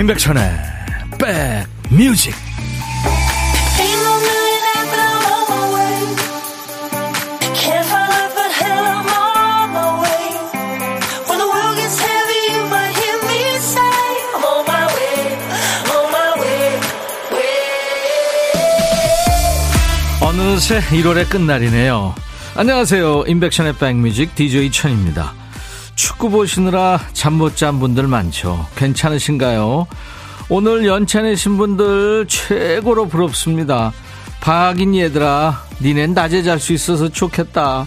임백천의 백뮤직 어느새 1월의 끝날이네요. 안녕하세요. 임백천의 백뮤직 DJ 천입니다. 축구 보시느라 잠 못 잔 분들 많죠. 괜찮으신가요? 오늘 연차 내신 분들 최고로 부럽습니다. 박인 얘들아, 니넨 낮에 잘 수 있어서 좋겠다.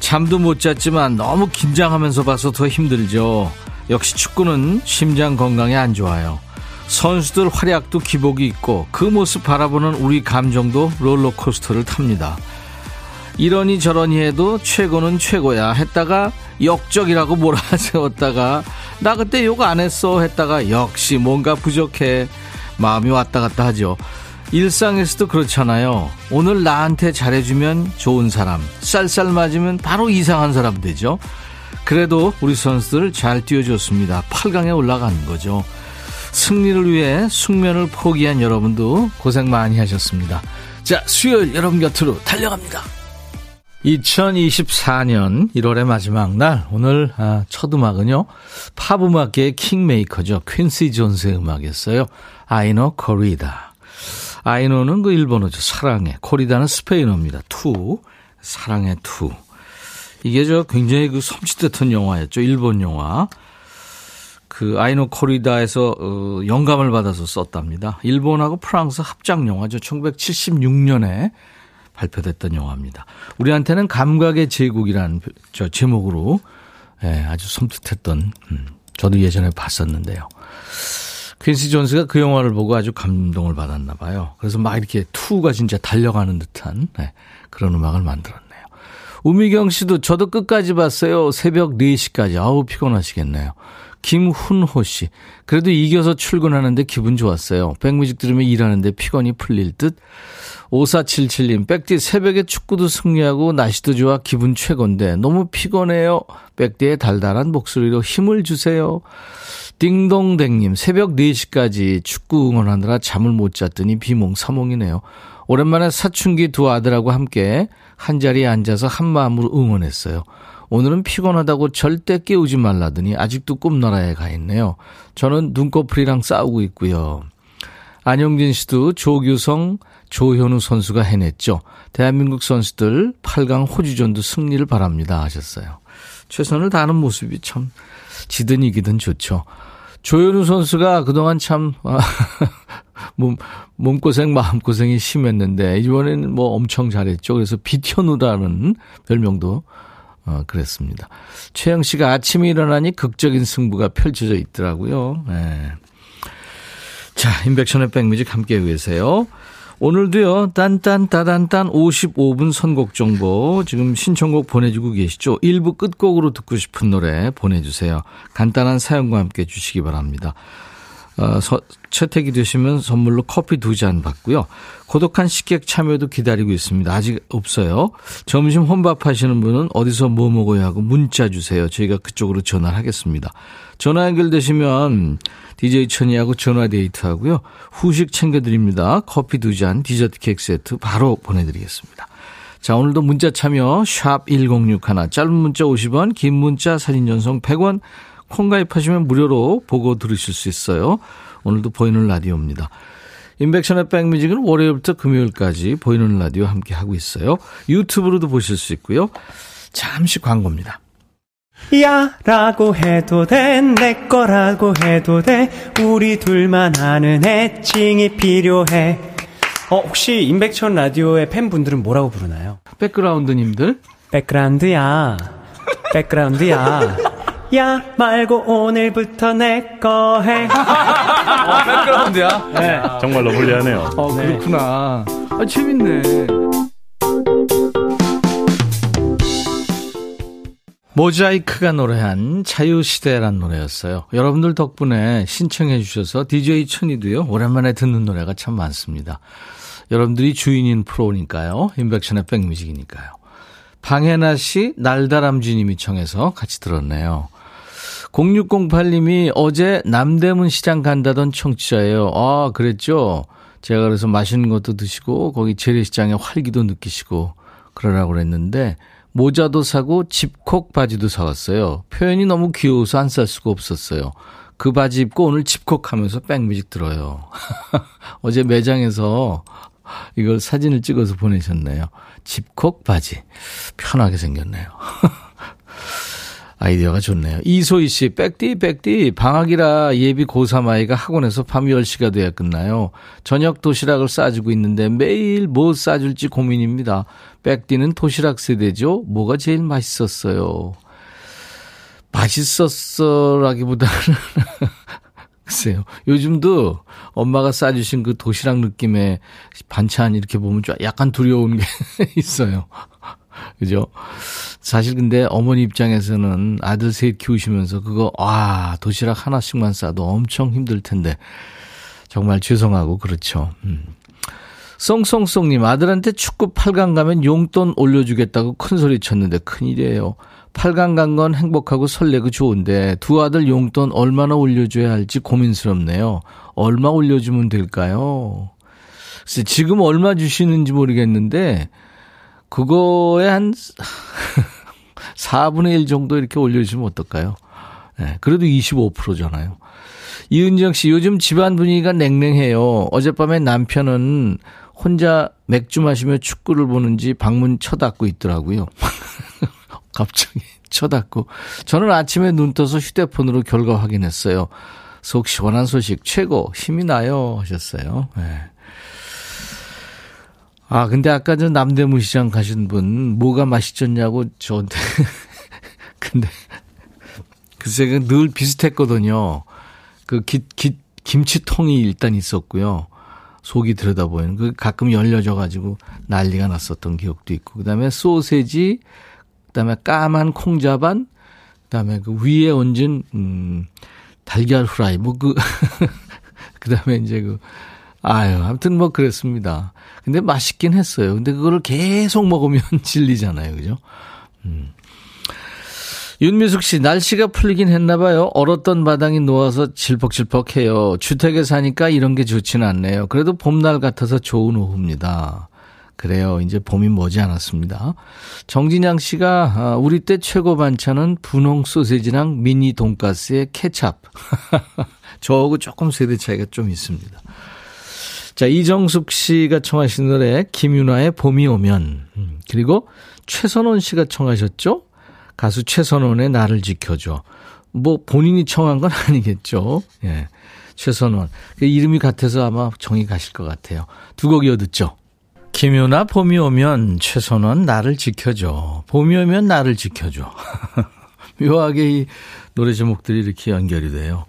잠도 못 잤지만 너무 긴장하면서 봐서 더 힘들죠. 역시 축구는 심장 건강에 안 좋아요. 선수들 활약도 기복이 있고 그 모습 바라보는 우리 감정도 롤러코스터를 탑니다. 이러니 저러니 해도 최고는 최고야 했다가 역적이라고 몰아세웠다가 나 그때 욕 안 했어 했다가 역시 뭔가 부족해 마음이 왔다 갔다 하죠. 일상에서도 그렇잖아요. 오늘 나한테 잘해주면 좋은 사람, 쌀쌀 맞으면 바로 이상한 사람 되죠. 그래도 우리 선수들 잘 뛰어줬습니다. 8강에 올라가는 거죠. 승리를 위해 숙면을 포기한 여러분도 고생 많이 하셨습니다. 자, 수요일 여러분 곁으로 달려갑니다. 2024년 1월의 마지막 날 오늘 아, 첫 음악은요 팝 음악계의 킹메이커죠. 퀸시 존스의 음악이었어요. 아이노 코리다. 愛の는 그 일본어죠. 사랑해. corrida는 스페인어입니다. 투. 사랑의 투. 이게 저 굉장히 그 섬찟했던 영화였죠. 일본 영화. 그 아이노 코리다에서 어, 영감을 받아서 썼답니다. 일본하고 프랑스 합작 영화죠. 1976년에 발표됐던 영화입니다. 우리한테는 감각의 제국이라는 저 제목으로 예, 아주 섬뜩했던 음, 저도 예전에 봤었는데요. 퀸시 존스가 그 영화를 보고 아주 감동을 받았나 봐요. 그래서 막 이렇게 투가 진짜 달려가는 듯한 네, 그런 음악을 만들었네요. 우미경 씨도 저도 끝까지 봤어요. 새벽 4시까지. 아우 피곤하시겠네요. 김훈호 씨. 그래도 이겨서 출근하는데 기분 좋았어요. 백뮤직 들으면 일하는데 피곤이 풀릴 듯. 5477님, 백디 새벽에 축구도 승리하고 날씨도 좋아 기분 최고인데 너무 피곤해요. 백디의 달달한 목소리로 힘을 주세요. 띵동댕님, 새벽 4시까지 축구 응원하느라 잠을 못 잤더니 비몽사몽이네요. 오랜만에 사춘기 두 아들하고 함께 한 자리에 앉아서 한 마음으로 응원했어요. 오늘은 피곤하다고 절대 깨우지 말라더니 아직도 꿈나라에 가 있네요. 저는 눈꺼풀이랑 싸우고 있고요. 안영진 씨도 조규성, 조현우 선수가 해냈죠. 대한민국 선수들 8강 호주전도 승리를 바랍니다 하셨어요. 최선을 다하는 모습이 참 지든 이기든 좋죠. 조현우 선수가 그동안 참 아, 몸, 몸고생 마음고생이 심했는데 이번에는 뭐 엄청 잘했죠. 그래서 비현우라는 별명도 어, 그랬습니다. 최영 씨가 아침에 일어나니 극적인 승부가 펼쳐져 있더라고요. 네. 자, 인백션의 백뮤직 함께 계세요. 오늘도요, 딴딴따단딴 55분 선곡 정보 지금 신청곡 보내주고 계시죠? 1부 끝곡으로 듣고 싶은 노래 보내주세요. 간단한 사연과 함께 주시기 바랍니다. 어, 서, 채택이 되시면 선물로 커피 두 잔 받고요. 고독한 식객 참여도 기다리고 있습니다. 아직 없어요. 점심 혼밥 하시는 분은 어디서 뭐 먹어야 하고 문자 주세요. 저희가 그쪽으로 전화를 하겠습니다. 전화 연결되시면 DJ 천이하고 전화 데이트 하고요. 후식 챙겨드립니다. 커피 두 잔, 디저트 케이크 세트 바로 보내드리겠습니다. 자, 오늘도 문자 참여 샵 1061, 짧은 문자 50원, 긴 문자 사진 전송 100원, 콩 가입하시면 무료로 보고 들으실 수 있어요. 오늘도 보이는 라디오입니다. 임백천의 백뮤직은 월요일부터 금요일까지 보이는 라디오 함께 하고 있어요. 유튜브로도 보실 수 있고요. 잠시 광고입니다. 야 라고 해도 돼 내 거라고 해도 돼 우리 둘만 아는 애칭이 필요해 어 혹시 임백천 라디오의 팬분들은 뭐라고 부르나요? 백그라운드님들 백그라운드야 백그라운드야 야 말고 오늘부터 내 거 해. 어, 백그라운드야? 네. 정말로 불리하네요. 어, 그렇구나. 아, 재밌네. 모자이크가 노래한 자유시대란 노래였어요. 여러분들 덕분에 신청해 주셔서 DJ 천이도요, 오랜만에 듣는 노래가 참 많습니다. 여러분들이 주인인 프로니까요. 인백션의 백뮤직이니까요. 방혜나 씨, 날다람쥐님이 청해서 같이 들었네요. 0608님이 어제 남대문 시장 간다던 청취자예요. 아, 그랬죠? 제가 그래서 맛있는 것도 드시고, 거기 재래시장에 활기도 느끼시고, 그러라고 그랬는데, 모자도 사고 집콕 바지도 사왔어요. 표현이 너무 귀여워서 안 살 수가 없었어요. 그 바지 입고 오늘 집콕 하면서 백뮤직 들어요. 어제 매장에서 이걸 사진을 찍어서 보내셨네요. 집콕 바지. 편하게 생겼네요. 아이디어가 좋네요. 이소희 씨, 백디, 백디, 방학이라 예비 고3 아이가 학원에서 밤 10시가 돼야 끝나요. 저녁 도시락을 싸주고 있는데 매일 뭐 싸줄지 고민입니다. 백디는 도시락 세대죠? 뭐가 제일 맛있었어요? 맛있었어라기보다는 글쎄요. 요즘도 엄마가 싸주신 그 도시락 느낌의 반찬 이렇게 보면 좀 약간 두려운 게 있어요. 그죠? 사실 근데 어머니 입장에서는 아들 셋 키우시면서 그거, 아, 도시락 하나씩만 싸도 엄청 힘들 텐데. 정말 죄송하고 그렇죠. 음. 송송송님, 아들한테 축구 8강 가면 용돈 올려주겠다고 큰 소리 쳤는데 큰일이에요. 8강 간 건 행복하고 설레고 좋은데 두 아들 용돈 얼마나 올려줘야 할지 고민스럽네요. 얼마 올려주면 될까요? 지금 얼마 주시는지 모르겠는데, 그거에 한 4분의 1 정도 이렇게 올려주시면 어떨까요? 네, 그래도 25%잖아요. 이은정 씨, 요즘 집안 분위기가 냉랭해요. 어젯밤에 남편은 혼자 맥주 마시며 축구를 보는지 방문 쳐닫고 있더라고요. 갑자기 쳐닫고. 저는 아침에 눈 떠서 휴대폰으로 결과 확인했어요. 속 시원한 소식 최고 힘이 나요 하셨어요. 네. 아 근데 아까 저 남대문 시장 가신 분 뭐가 맛있었냐고 저한테 근데 글쎄 늘 비슷했거든요. 그 기, 기, 김치통이 일단 있었고요. 속이 들여다보이는 그 가끔 열려져 가지고 난리가 났었던 기억도 있고 그 다음에 소세지 그 다음에 까만 콩자반 그 다음에 그 위에 얹은 음 달걀 후라이 뭐 그 그 다음에 이제 그 아유 아무튼 뭐 그랬습니다. 근데 맛있긴 했어요. 근데 그거를 계속 먹으면 질리잖아요. 그죠? 음. 윤미숙 씨, 날씨가 풀리긴 했나 봐요. 얼었던 마당이 놓아서 질퍽질퍽해요. 주택에 사니까 이런 게 좋지는 않네요. 그래도 봄날 같아서 좋은 오후입니다. 그래요. 이제 봄이 머지 않았습니다. 정진양 씨가 아, 우리 때 최고 반찬은 분홍 소세지랑 미니 돈가스에 케찹. 저하고 조금 세대 차이가 좀 있습니다. 자, 이정숙 씨가 청하신 노래 김윤아의 봄이 오면 음, 그리고 최선원 씨가 청하셨죠? 가수 최선원의 나를 지켜줘. 뭐 본인이 청한 건 아니겠죠. 예. 최선원. 그 이름이 같아서 아마 정이 가실 것 같아요. 두 곡 이어 듣죠. 김유나 봄이 오면 최선원 나를 지켜줘. 봄이 오면 나를 지켜줘. 묘하게 이 노래 제목들이 이렇게 연결이 돼요.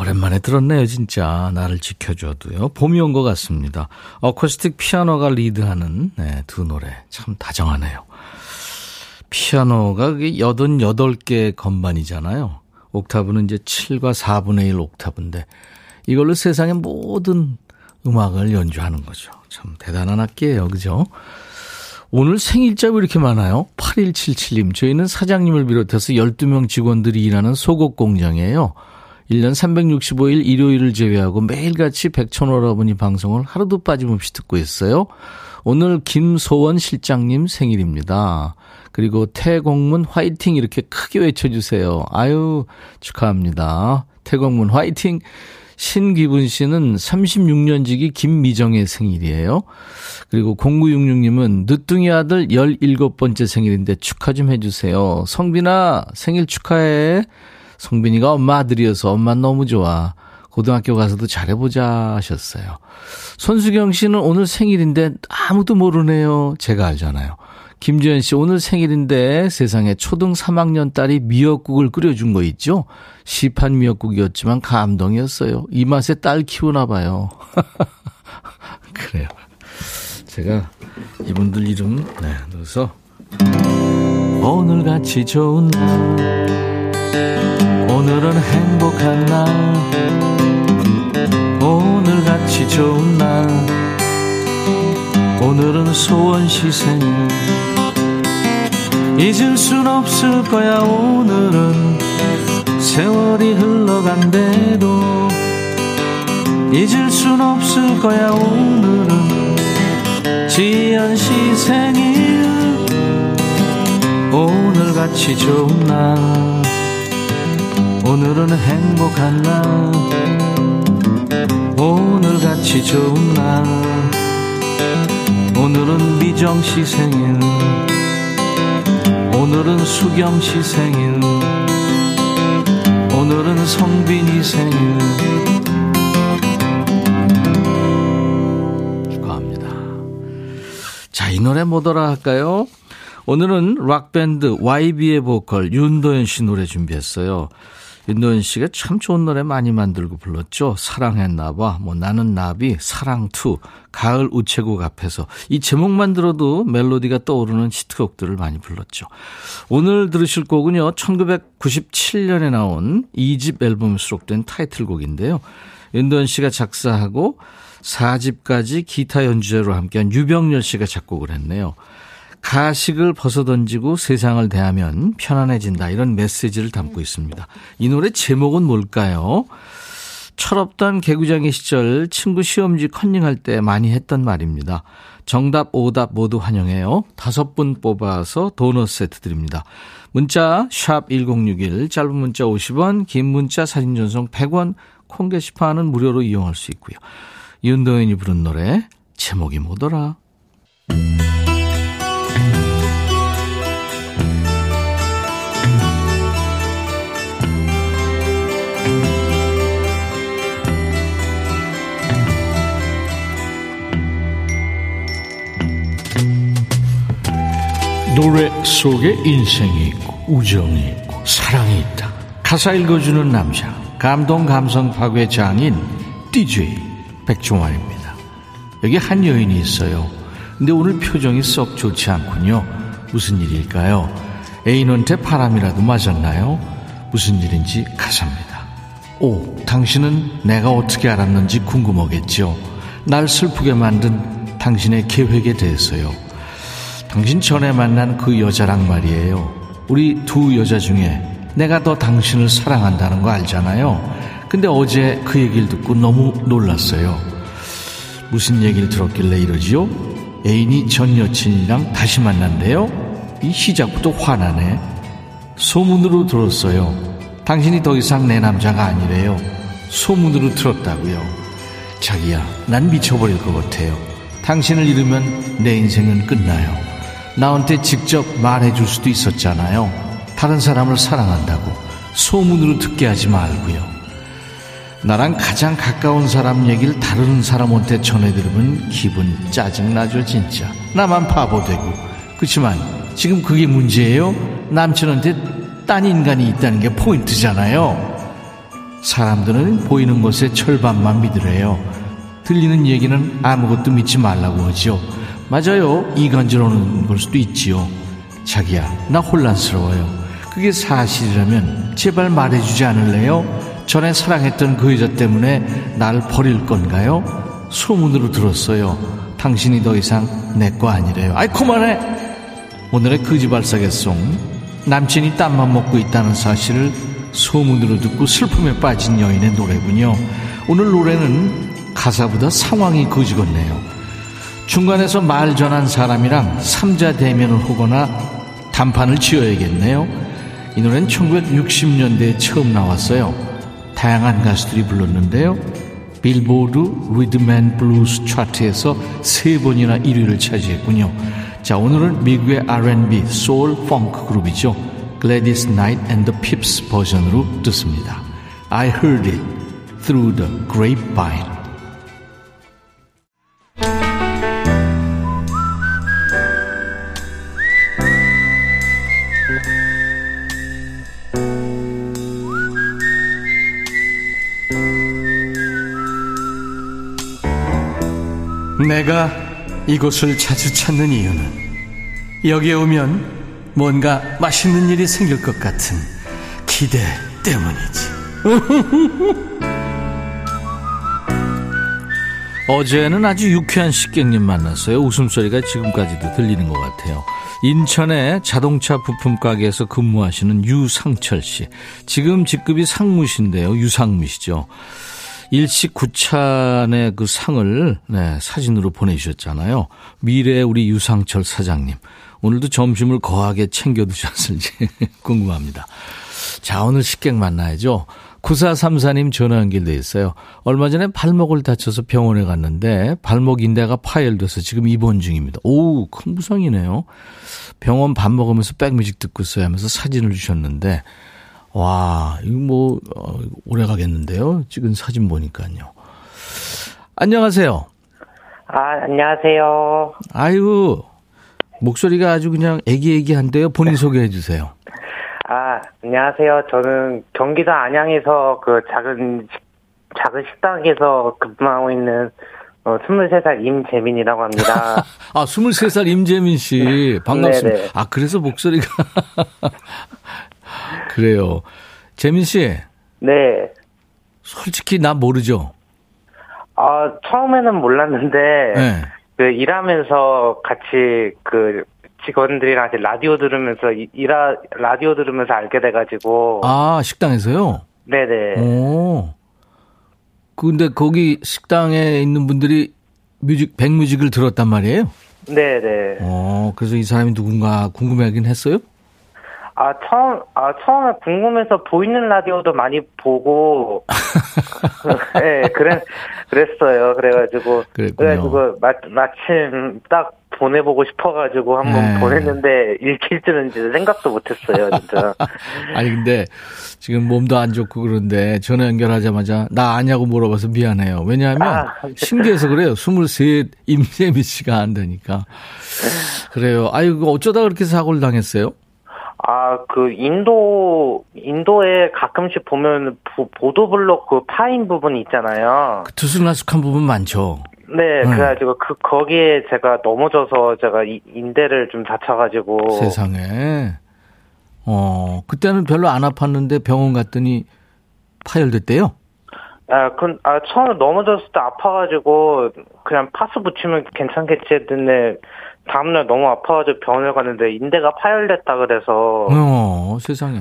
오랜만에 들었네요, 진짜. 나를 지켜줘도요. 봄이 온 것 같습니다. 어쿠스틱 피아노가 리드하는 네, 두 노래. 참 다정하네요. 피아노가 88개 건반이잖아요. 옥타브는 이제 7과 4분의 1 옥타브인데 이걸로 세상의 모든 음악을 연주하는 거죠. 참 대단한 악기예요. 그죠? 오늘 생일자 왜 이렇게 많아요? 8177님. 저희는 사장님을 비롯해서 12명 직원들이 일하는 속옷 공장이에요. 1년 365일 일요일을 제외하고 매일같이 백천오라버니 방송을 하루도 빠짐없이 듣고 있어요. 오늘 김소원 실장님 생일입니다. 그리고 태공문 화이팅 이렇게 크게 외쳐주세요. 아유, 축하합니다. 태공문 화이팅! 신기분 씨는 36년 지기 김미정의 생일이에요. 그리고 0966님은 늦둥이 아들 17번째 생일인데 축하 좀 해주세요. 성빈아, 생일 축하해. 성빈이가 엄마 아들이어서 엄마 너무 좋아. 고등학교 가서도 잘해보자 하셨어요. 손수경 씨는 오늘 생일인데 아무도 모르네요. 제가 알잖아요. 김지현 씨, 오늘 생일인데 세상에 초등 3학년 딸이 미역국을 끓여준 거 있죠? 시판 미역국이었지만 감동이었어요. 이 맛에 딸 키우나 봐요. 그래요. 제가 이분들 이름, 네, 넣어서. 오늘같이 좋은 날, 오늘은 행복한 날, 오늘같이 좋은 날, 오늘은 소원 시 생일. 잊을 순 없을 거야 오늘은. 세월이 흘러간대도. 잊을 순 없을 거야 오늘은. 지연 시 생일. 오늘같이 좋은 날 오늘은 행복한 날. 오늘같이 좋은 날. 오늘은 미정 씨 생일. 오늘은 수경 씨 생일. 오늘은 성빈이 생일. 축하합니다. 자 이 노래 뭐더라 할까요? 오늘은 락밴드 YB의 보컬 윤도현 씨 노래 준비했어요 윤도현 씨가 참 좋은 노래 많이 만들고 불렀죠. 사랑했나봐, 뭐 나는 나비, 사랑투, 가을 우체국 앞에서 이 제목만 들어도 멜로디가 떠오르는 히트곡들을 많이 불렀죠. 오늘 들으실 곡은요. 1997년에 나온 2집 앨범에 수록된 타이틀곡인데요. 윤도현 씨가 작사하고 4집까지 기타 연주자로 함께한 유병열 씨가 작곡을 했네요. 가식을 벗어던지고 세상을 대하면 편안해진다. 이런 메시지를 담고 있습니다. 이 노래 제목은 뭘까요? 철없던 개구장의 시절 친구 시험지 컨닝할 때 많이 했던 말입니다. 정답, 오답 모두 환영해요. 다섯 분 뽑아서 도넛 세트 드립니다. 문자 1061, 짧은 문자 50원, 긴 문자 사진 전송 100원, 콩 게시판은 무료로 이용할 수 있고요. 윤도현이 부른 노래 제목이 뭐더라? 노래 속에 인생이 있고 우정이 있고 사랑이 있다. 가사 읽어주는 남자 감동 감성 파괴 장인 DJ 백종환입니다. 여기 한 여인이 있어요. 근데 오늘 표정이 썩 좋지 않군요. 무슨 일일까요? 애인한테 바람이라도 맞았나요? 무슨 일인지 가사입니다. 오, 당신은 내가 어떻게 알았는지 궁금하겠죠. 날 슬프게 만든 당신의 계획에 대해서요. 당신 전에 만난 그 여자랑 말이에요. 우리 두 여자 중에 내가 더 당신을 사랑한다는 거 알잖아요. 근데 어제 그 얘기를 듣고 너무 놀랐어요. 무슨 얘기를 들었길래 이러지요? 애인이 전 여친이랑 다시 만난대요? 이 시작부터 화나네. 소문으로 들었어요. 당신이 더 이상 내 남자가 아니래요. 소문으로 들었다고요. 자기야, 난 미쳐버릴 것 같아요. 당신을 잃으면 내 인생은 끝나요. 나한테 직접 말해줄 수도 있었잖아요. 다른 사람을 사랑한다고 소문으로 듣게 하지 말고요. 나랑 가장 가까운 사람 얘기를 다른 사람한테 전해들으면 기분 짜증나죠 진짜. 나만 바보 되고. 그렇지만 지금 그게 문제예요. 남친한테 딴 인간이 있다는 게 포인트잖아요. 사람들은 보이는 것의 절반만 믿으래요. 들리는 얘기는 아무것도 믿지 말라고 하죠. 맞아요. 이간질 오는 걸 수도 있지요. 자기야, 나 혼란스러워요. 그게 사실이라면 제발 말해주지 않을래요? 전에 사랑했던 그 여자 때문에 날 버릴 건가요? 소문으로 들었어요. 당신이 더 이상 내 거 아니래요. 아이, 그만해! 오늘의 거지발사계송. 남친이 땀만 먹고 있다는 사실을 소문으로 듣고 슬픔에 빠진 여인의 노래군요. 오늘 노래는 가사보다 상황이 거지 같네요. 중간에서 말 전한 사람이랑 삼자 대면을 하거나 담판을 지어야겠네요. 이 노래는 1960년대에 처음 나왔어요. 다양한 가수들이 불렀는데요. 빌보드 리듬 앤 블루스 차트에서 세 번이나 1위를 차지했군요. 자, 오늘은 미국의 R&B, 소울, 펑크 그룹이죠. Gladys Knight and the Pips 버전으로 듣습니다. I heard it through the grapevine. 내가 이곳을 자주 찾는 이유는 여기에 오면 뭔가 맛있는 일이 생길 것 같은 기대 때문이지. 어제는 아주 유쾌한 식객님 만났어요. 웃음소리가 지금까지도 들리는 것 같아요. 인천의 자동차 부품 가게에서 근무하시는 유상철 씨. 지금 직급이 상무신데요. 유상무시죠. 일식 구찬의 그 상을 네, 사진으로 보내주셨잖아요. 미래 우리 유상철 사장님. 오늘도 점심을 거하게 챙겨 드셨을지 궁금합니다. 자, 오늘 식객 만나야죠. 9434님 전화 연결돼 있어요. 얼마 전에 발목을 다쳐서 병원에 갔는데 발목 인대가 파열돼서 지금 입원 중입니다. 오, 큰 부상이네요. 병원 밥 먹으면서 백뮤직 듣고 있어요 하면서 사진을 주셨는데 와, 이거 뭐 어, 오래 가겠는데요. 찍은 사진 보니까요. 안녕하세요. 아, 안녕하세요. 아유, 목소리가 아주 그냥 애기애기한데요. 본인 소개해 주세요. 아, 안녕하세요. 저는 경기도 안양에서 그 작은 식, 작은 식당에서 근무하고 있는 어, 23살 임재민이라고 합니다. 아, 23살 임재민 씨. 반갑습니다. 네네. 아, 그래서 목소리가. 그래요. 재민 씨, 네. 솔직히 나 모르죠? 아, 처음에는 몰랐는데, 네. 그 일하면서 같이 그 직원들이랑 같이 라디오 들으면서, 이- 일하, 라디오 들으면서 알게 돼가지고, 아, 식당에서요? 네네. 오. 근데 거기 식당에 있는 분들이 뮤직, 백뮤직을 들었단 말이에요? 네네. 어, 그래서 이 사람이 누군가 궁금해하긴 했어요? 아, 처음, 아, 처음에 궁금해서 보이는 라디오도 많이 보고, 네, 그래, 그랬어요. 그래가지고, 그랬군요. 그래가지고, 마, 마침 딱 보내보고 싶어가지고 한번 네. 보냈는데, 읽힐 줄은 생각도 못했어요, 진짜. 아니, 근데 지금 몸도 안 좋고 그런데 전화 연결하자마자 나 아냐고 물어봐서 미안해요. 왜냐하면 아. 신기해서 그래요. 23 임재미 씨가 안 되니까. 그래요. 아유, 어쩌다 그렇게 사고를 당했어요? 아, 그, 인도, 인도에 가끔씩 보면, 보, 보도블록 그 파인 부분이 있잖아요. 들쑥날쑥한 부분 많죠. 네, 음. 그래가지고, 그, 거기에 제가 넘어져서 제가 이, 인대를 좀 다쳐가지고. 세상에. 어, 그때는 별로 안 아팠는데 병원 갔더니 파열됐대요? 아, 그, 아, 처음에 넘어졌을 때 아파가지고, 그냥 파스 붙이면 괜찮겠지 했는데, 다음날 너무 아파가지고 병원을 갔는데, 인대가 파열됐다 그래서, 어, 세상에.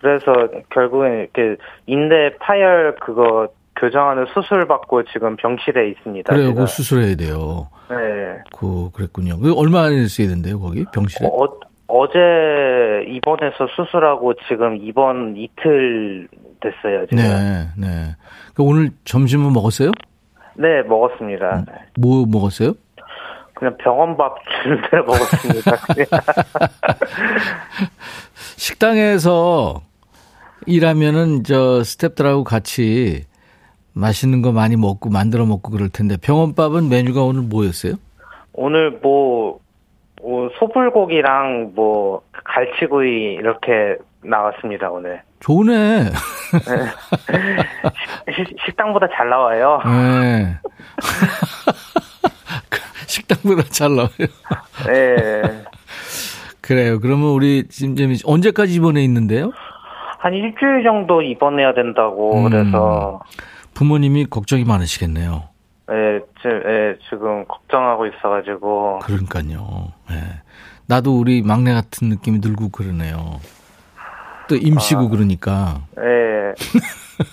그래서 결국엔 이렇게, 인대 파열 그거 교정하는 수술 받고 지금 병실에 있습니다. 그래요. 그거 수술해야 돼요. 네. 그, 그랬군요. 그 얼마나 있어야 된대요, 거기? 병실에? 어, 어제 입원해서 수술하고 지금 입원 이틀 됐어요, 지금. 네, 네. 그 오늘 점심은 먹었어요? 네, 먹었습니다. 네. 뭐 먹었어요? 그냥 병원 밥 주는 대로 먹었습니다. 식당에서 일하면은 저 스탭들하고 같이 맛있는 거 많이 먹고 만들어 먹고 그럴 텐데 병원밥은 메뉴가 오늘 뭐였어요? 오늘 뭐, 뭐 소불고기랑 뭐 갈치구이 이렇게 나왔습니다 오늘 좋네. 시- 식당보다 잘 나와요. 네. 식당보다 잘 나와요. 네. 그래요. 그러면 우리 씨 언제까지 입원해 있는데요? 한 일주일 정도 입원해야 된다고 음. 그래서 부모님이 걱정이 많으시겠네요. 예, 지, 예, 지금 걱정하고 있어가지고 그러니까요. 예. 나도 우리 막내 같은 느낌이 들고 그러네요. 또 임시고 그러니까 예,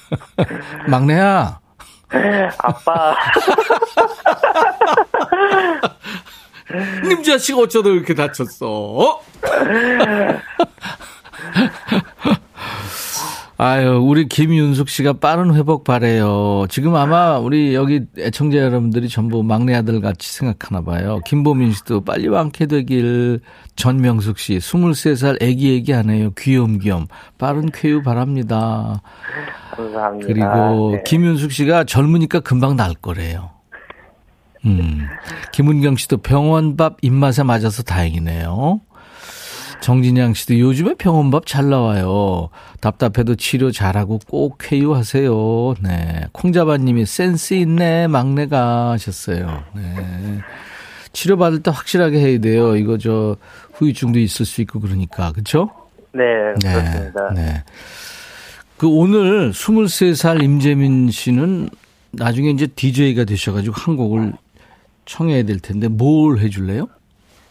막내야. 아빠 님 자식 어쩌다 이렇게 다쳤어? 어? 아유, 우리 김윤숙 씨가 빠른 회복 바래요. 지금 아마 우리 여기 애청자 여러분들이 전부 막내 아들 같이 생각하나 봐요. 김보민 씨도 빨리 완쾌되길. 전명숙 씨, 23살 애기 애기 하네요. 귀염귀염. 빠른 쾌유 바랍니다. 감사합니다. 그리고 네. 김윤숙 씨가 젊으니까 금방 날 거래요. 음. 김은경 씨도 병원밥 입맛에 맞아서 다행이네요. 정진양 씨도 요즘에 병원밥 잘 나와요. 답답해도 치료 잘하고 꼭 쾌유하세요. 네. 콩자바님이 센스 있네, 막내가 하셨어요. 네. 치료받을 때 확실하게 해야 돼요. 이거 저 후유증도 있을 수 있고 그러니까. 그쵸? 네, 그렇습니다. 네. 그 오늘 23살 임재민 씨는 나중에 이제 DJ가 되셔가지고 한 곡을 청해야 될 텐데 뭘 해줄래요?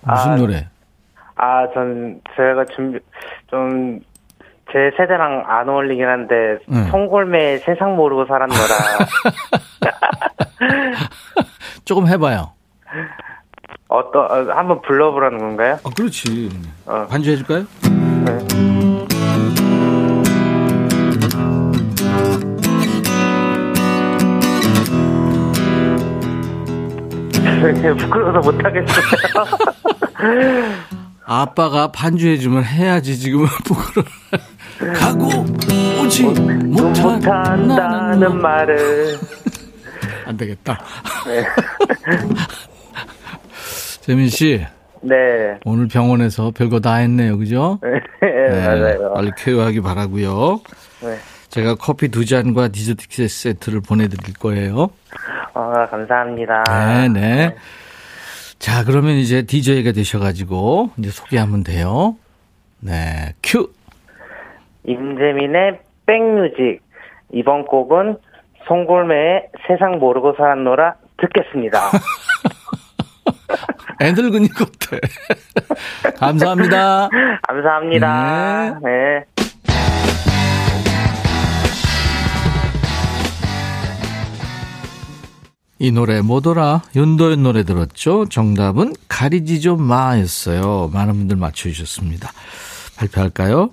무슨 아, 노래? 아, 전, 제가 준비, 좀, 제 세대랑 안 어울리긴 한데, 응. 송골매 세상 모르고 살았노라. 조금 해봐요. 어떠, 어, 한번 불러보라는 건가요? 아, 그렇지. 어. 반주해줄까요? 부끄러워서 못하겠어요. 아빠가 반주해주면 해야지, 지금은 부끄러워. 가고 오지 못한 못한다는 말을. 안 되겠다. 네. 재민 씨, 네. 오늘 병원에서 별거 다 했네요, 그죠? 네, 맞아요. 빨리 쾌유하기 바라고요. 네. 제가 커피 두 잔과 디저트 세트를 보내드릴 거예요. 어, 감사합니다. 네, 네. 자, 그러면 이제 DJ가 되셔가지고 이제 소개하면 돼요. 네, 큐. 임재민의 백뮤직. 이번 곡은 송골매의 세상 모르고 살았노라 듣겠습니다. 애들 근육 같아. 감사합니다. 감사합니다. 네. 이 노래 뭐더라? 윤도현 노래 들었죠? 정답은 가리지 좀 마였어요. 많은 분들 맞춰주셨습니다. 발표할까요?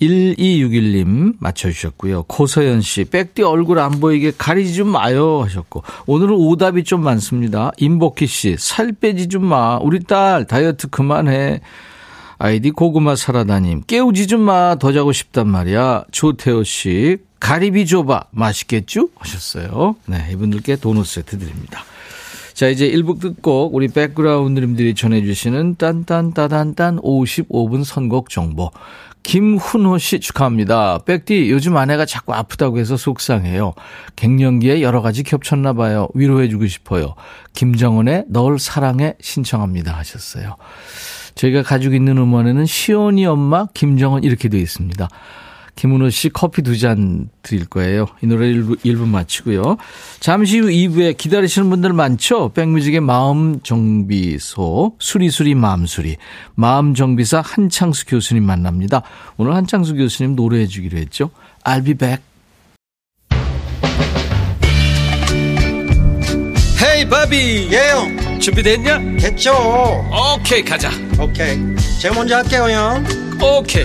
1261님 맞춰주셨고요. 고서연 씨, 백띠 얼굴 안 보이게 가리지 좀 마요 하셨고, 오늘은 오답이 좀 많습니다. 임복희 씨, 살 빼지 좀 마. 우리 딸 다이어트 그만해. 아이디 고구마 사라다님, 깨우지 좀 마. 더 자고 싶단 말이야. 조태호 씨, 가리비 줘봐. 맛있겠죠? 하셨어요. 네, 이분들께 도넛 세트 드립니다. 자, 이제 1부 끝곡 우리 백그라운드님들이 전해주시는 딴딴따단딴 55분 선곡 정보. 김훈호 씨 축하합니다. 백디 요즘 아내가 자꾸 아프다고 해서 속상해요. 갱년기에 여러 가지 겹쳤나 봐요. 위로해주고 싶어요. 김정은의 널 사랑해 신청합니다 하셨어요. 저희가 가지고 있는 음원에는 시온이 엄마 김정은 이렇게 되어 있습니다. 김은호 씨 커피 두 잔 드릴 거예요. 이 노래 1부, 1부 마치고요. 잠시 후 2부에 기다리시는 분들 많죠? 백뮤직의 마음 정비소, 수리수리 마음수리, 마음정비사 한창수 교수님 만납니다. 오늘 한창수 교수님 노래해 주기로 했죠? I'll be back. 헤이 바비 예영 준비됐냐? 됐죠 오케이 가자 오케이 제가 먼저 할게요 형 오케이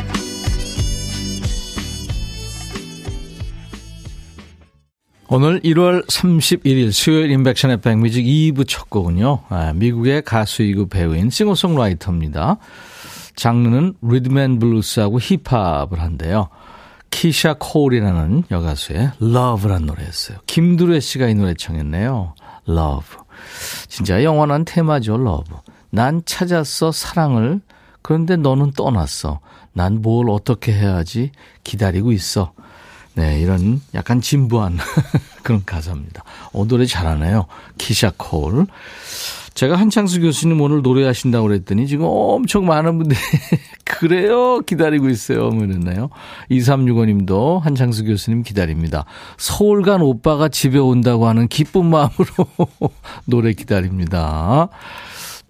오늘 1월 31일 수요일 인백션의 백뮤직 2부 첫 곡은요. 아, 미국의 가수이고 배우인 싱어송라이터입니다. 장르는 리듬 앤 블루스하고 힙합을 한대요. 키샤 콜이라는 여가수의 Love란 노래였어요. 김두래 씨가 이 노래 청했네요. Love. 진짜 영원한 테마죠, Love. 난 찾았어, 사랑을. 그런데 너는 떠났어. 난 뭘 어떻게 해야지 기다리고 있어. 네, 이런 약간 진부한 그런 가사입니다. 어, 노래 잘하네요. 키샤 콜. 제가 한창수 교수님 오늘 노래하신다고 그랬더니 지금 엄청 많은 분들이 그래요? 기다리고 있어요. 그랬나요? 2365님도 한창수 교수님 기다립니다. 서울 간 오빠가 집에 온다고 하는 기쁜 마음으로 노래 기다립니다.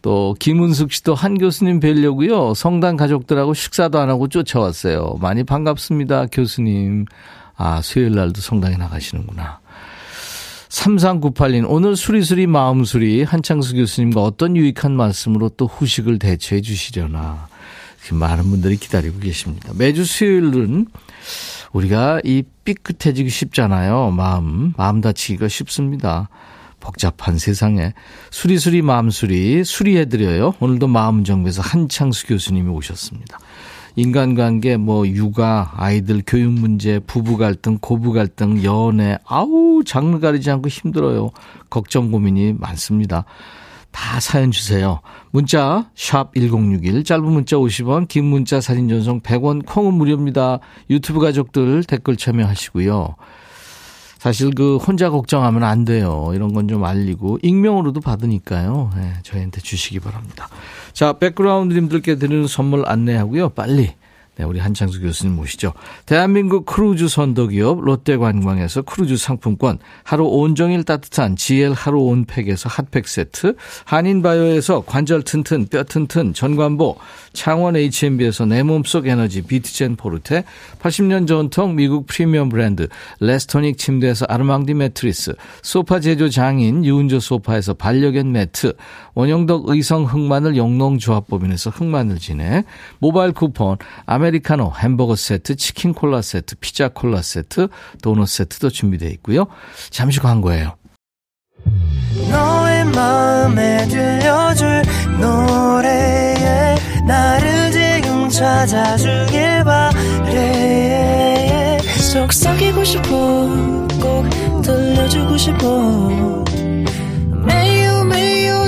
또 김은숙 씨도 한 교수님 뵈려고요. 성당 가족들하고 식사도 안 하고 쫓아왔어요. 많이 반갑습니다 교수님 아 수요일 날도 성당에 나가시는구나 3398님, 오늘 수리수리 마음수리 한창수 교수님과 어떤 유익한 말씀으로 또 후식을 대처해 주시려나. 많은 분들이 기다리고 계십니다. 매주 수요일은 우리가 이 삐끗해지기 쉽잖아요. 마음, 마음 다치기가 쉽습니다. 복잡한 세상에 수리수리 마음수리 수리해드려요. 오늘도 마음정비에서 한창수 교수님이 오셨습니다. 인간관계, 뭐 육아, 아이들 교육 문제, 부부 갈등, 고부 갈등, 연애, 아우 장르 가리지 않고 힘들어요. 걱정 고민이 많습니다. 다 사연 주세요. 문자 샵 1061, 짧은 문자 50원, 긴 문자 사진 전송 100원, 콩은 무료입니다. 유튜브 가족들 댓글 참여하시고요. 사실 그 혼자 걱정하면 안 돼요. 이런 건 좀 알리고 익명으로도 받으니까요. 네, 저희한테 주시기 바랍니다. 자, 백그라운드님들께 드리는 선물 안내하고요. 빨리 네, 우리 한창수 교수님 모시죠. 대한민국 크루즈 선도기업 롯데관광에서 크루즈 상품권, 하루 온종일 따뜻한 GL 하루 온팩에서 핫팩 세트, 한인바이오에서 관절 튼튼 뼈 튼튼 전관보, 창원 H&B에서 내 몸속 에너지 비트젠 포르테, 80년 전통 미국 프리미엄 브랜드 레스토닉 침대에서 아르망디 매트리스, 소파 제조 장인 유운조 소파에서 반려견 매트, 원형덕 의성 흑마늘 영농조합법인에서 흑마늘 진해, 모바일 쿠폰, 아메리카노 햄버거 세트, 치킨 콜라 세트, 피자 콜라 세트, 도넛 세트도 준비되어 있고요. 잠시 광고예요. 너의 마음에 들려줄 노래에 나를 지금 찾아주길 바래 속삭이고 싶어 꼭 들려주고 싶어 매우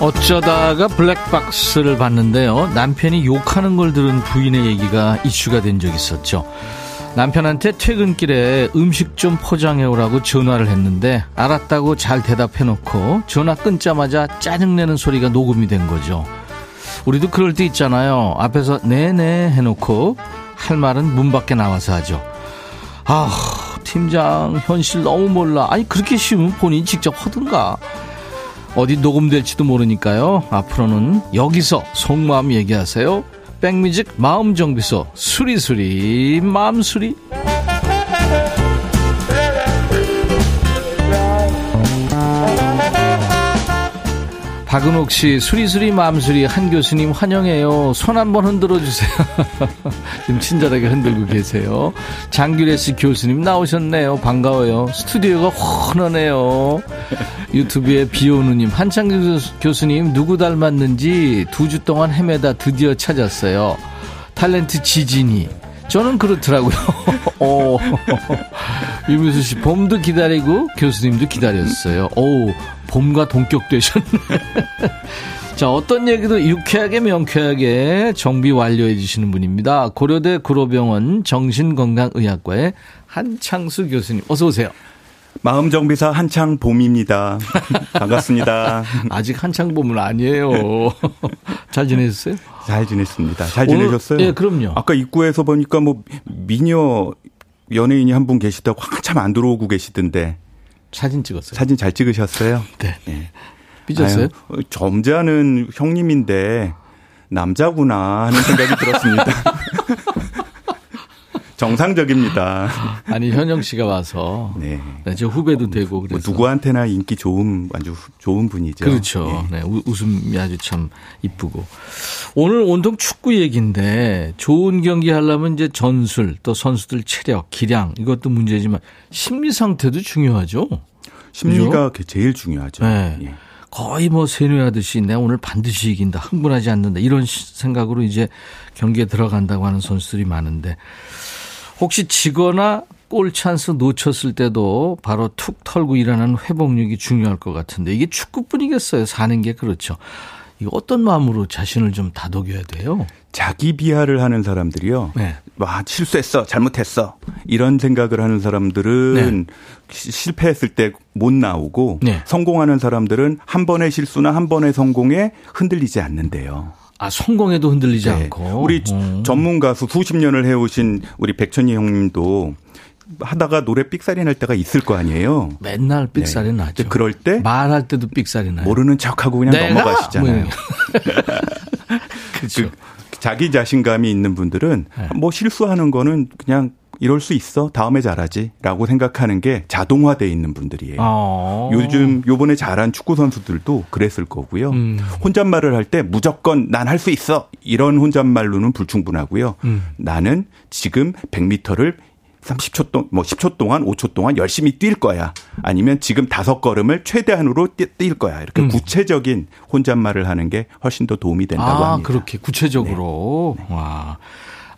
어쩌다가 블랙박스를 봤는데요. 남편이 욕하는 걸 들은 부인의 얘기가 이슈가 된 적이 있었죠. 남편한테 퇴근길에 음식 좀 포장해 오라고 전화를 했는데 알았다고 잘 대답해 놓고 전화 끊자마자 짜증내는 소리가 녹음이 된 거죠. 우리도 그럴 때 있잖아요. 앞에서 네네 해놓고 할 말은 문 밖에 나와서 하죠. 아, 팀장 현실 너무 몰라. 아니 그렇게 쉬우면 본인 직접 하든가. 어디 녹음될지도 모르니까요. 앞으로는 여기서 속마음 얘기하세요. 백뮤직 마음정비소 수리수리 마음수리 박은옥 씨, 수리수리 마음수리 한 교수님 환영해요. 손 한번 흔들어 주세요. 지금 친절하게 흔들고 계세요. 장규래 씨 교수님 나오셨네요. 반가워요. 스튜디오가 환하네요. 유튜브에 비오누님, 한창규 교수님 누구 닮았는지 두 주 동안 헤매다 드디어 찾았어요. 탤런트 지진이. 저는 그렇더라고요. 오. 유미수 씨, 봄도 기다리고 교수님도 기다렸어요. 오, 봄과 동격되셨네. 자, 어떤 얘기도 유쾌하게 명쾌하게 정비 완료해 주시는 분입니다. 고려대 구로병원 정신건강의학과의 한창수 교수님. 어서 오세요. 마음정비사 한창 봄입니다. 반갑습니다. 아직 한창 봄은 아니에요. 잘 지내셨어요? 잘 지냈습니다. 잘 지내셨어요? 예, 그럼요. 아까 입구에서 보니까 뭐 미녀 연예인이 한 분 계시다고 한참 안 들어오고 계시던데 사진 찍었어요. 사진 잘 찍으셨어요? 네. 네. 삐졌어요? 아유, 점잖은 형님인데 남자구나 하는 생각이 들었습니다. 정상적입니다. 아니 현영 씨가 와서 네. 네, 저 후배도 되고 뭐 그래서 누구한테나 인기 좋은 아주 좋은 분이죠. 그렇죠. 예. 네, 우- 웃음이 아주 참 이쁘고 오늘 온통 축구 얘기인데 좋은 경기 하려면 이제 전술 또 선수들 체력, 기량 이것도 문제지만 심리 상태도 중요하죠. 심리가 제일 중요하죠. 네. 예. 거의 뭐 세뇌하듯이 내가 오늘 반드시 이긴다, 흥분하지 않는다 이런 시- 생각으로 이제 경기에 들어간다고 하는 선수들이 많은데 혹시 지거나 골 찬스 놓쳤을 때도 바로 툭 털고 일어나는 회복력이 중요할 것 같은데 이게 축구뿐이겠어요. 사는 게 그렇죠. 이거 어떤 마음으로 자신을 좀 다독여야 돼요? 자기 비하를 하는 사람들이요. 네. 와 실수했어, 잘못했어 이런 생각을 하는 사람들은 시- 실패했을 때 못 나오고 네. 성공하는 사람들은 한 번의 실수나 한 번의 성공에 흔들리지 않는데요. 아 성공에도 흔들리지 네. 않고 우리 음. 전문 가수 수십 년을 해오신 우리 백천희 형님도 하다가 노래 삑살이 날 때가 있을 거 아니에요. 맨날 삑살이 네. 나죠. 그럴 때 말할 때도 삑살이 나요. 모르는 척하고 그냥 내가? 넘어가시잖아요. 뭐 그렇죠. 그 자기 자신감이 있는 분들은 네. 뭐 실수하는 거는 그냥 이럴 수 있어. 다음에 잘하지라고 생각하는 게 자동화돼 있는 분들이에요. 어. 요즘 요번에 잘한 축구 선수들도 그랬을 거고요. 음. 혼잣말을 할 때 무조건 난 할 수 있어. 이런 혼잣말로는 불충분하고요. 음. 나는 지금 100m를 30초 동안 뭐 10초 동안 5초 동안 열심히 뛸 거야. 아니면 지금 다섯 걸음을 최대한으로 뛰- 뛸 거야. 이렇게 음. 구체적인 혼잣말을 하는 게 훨씬 더 도움이 된다고 아, 합니다. 그렇게 구체적으로. 와.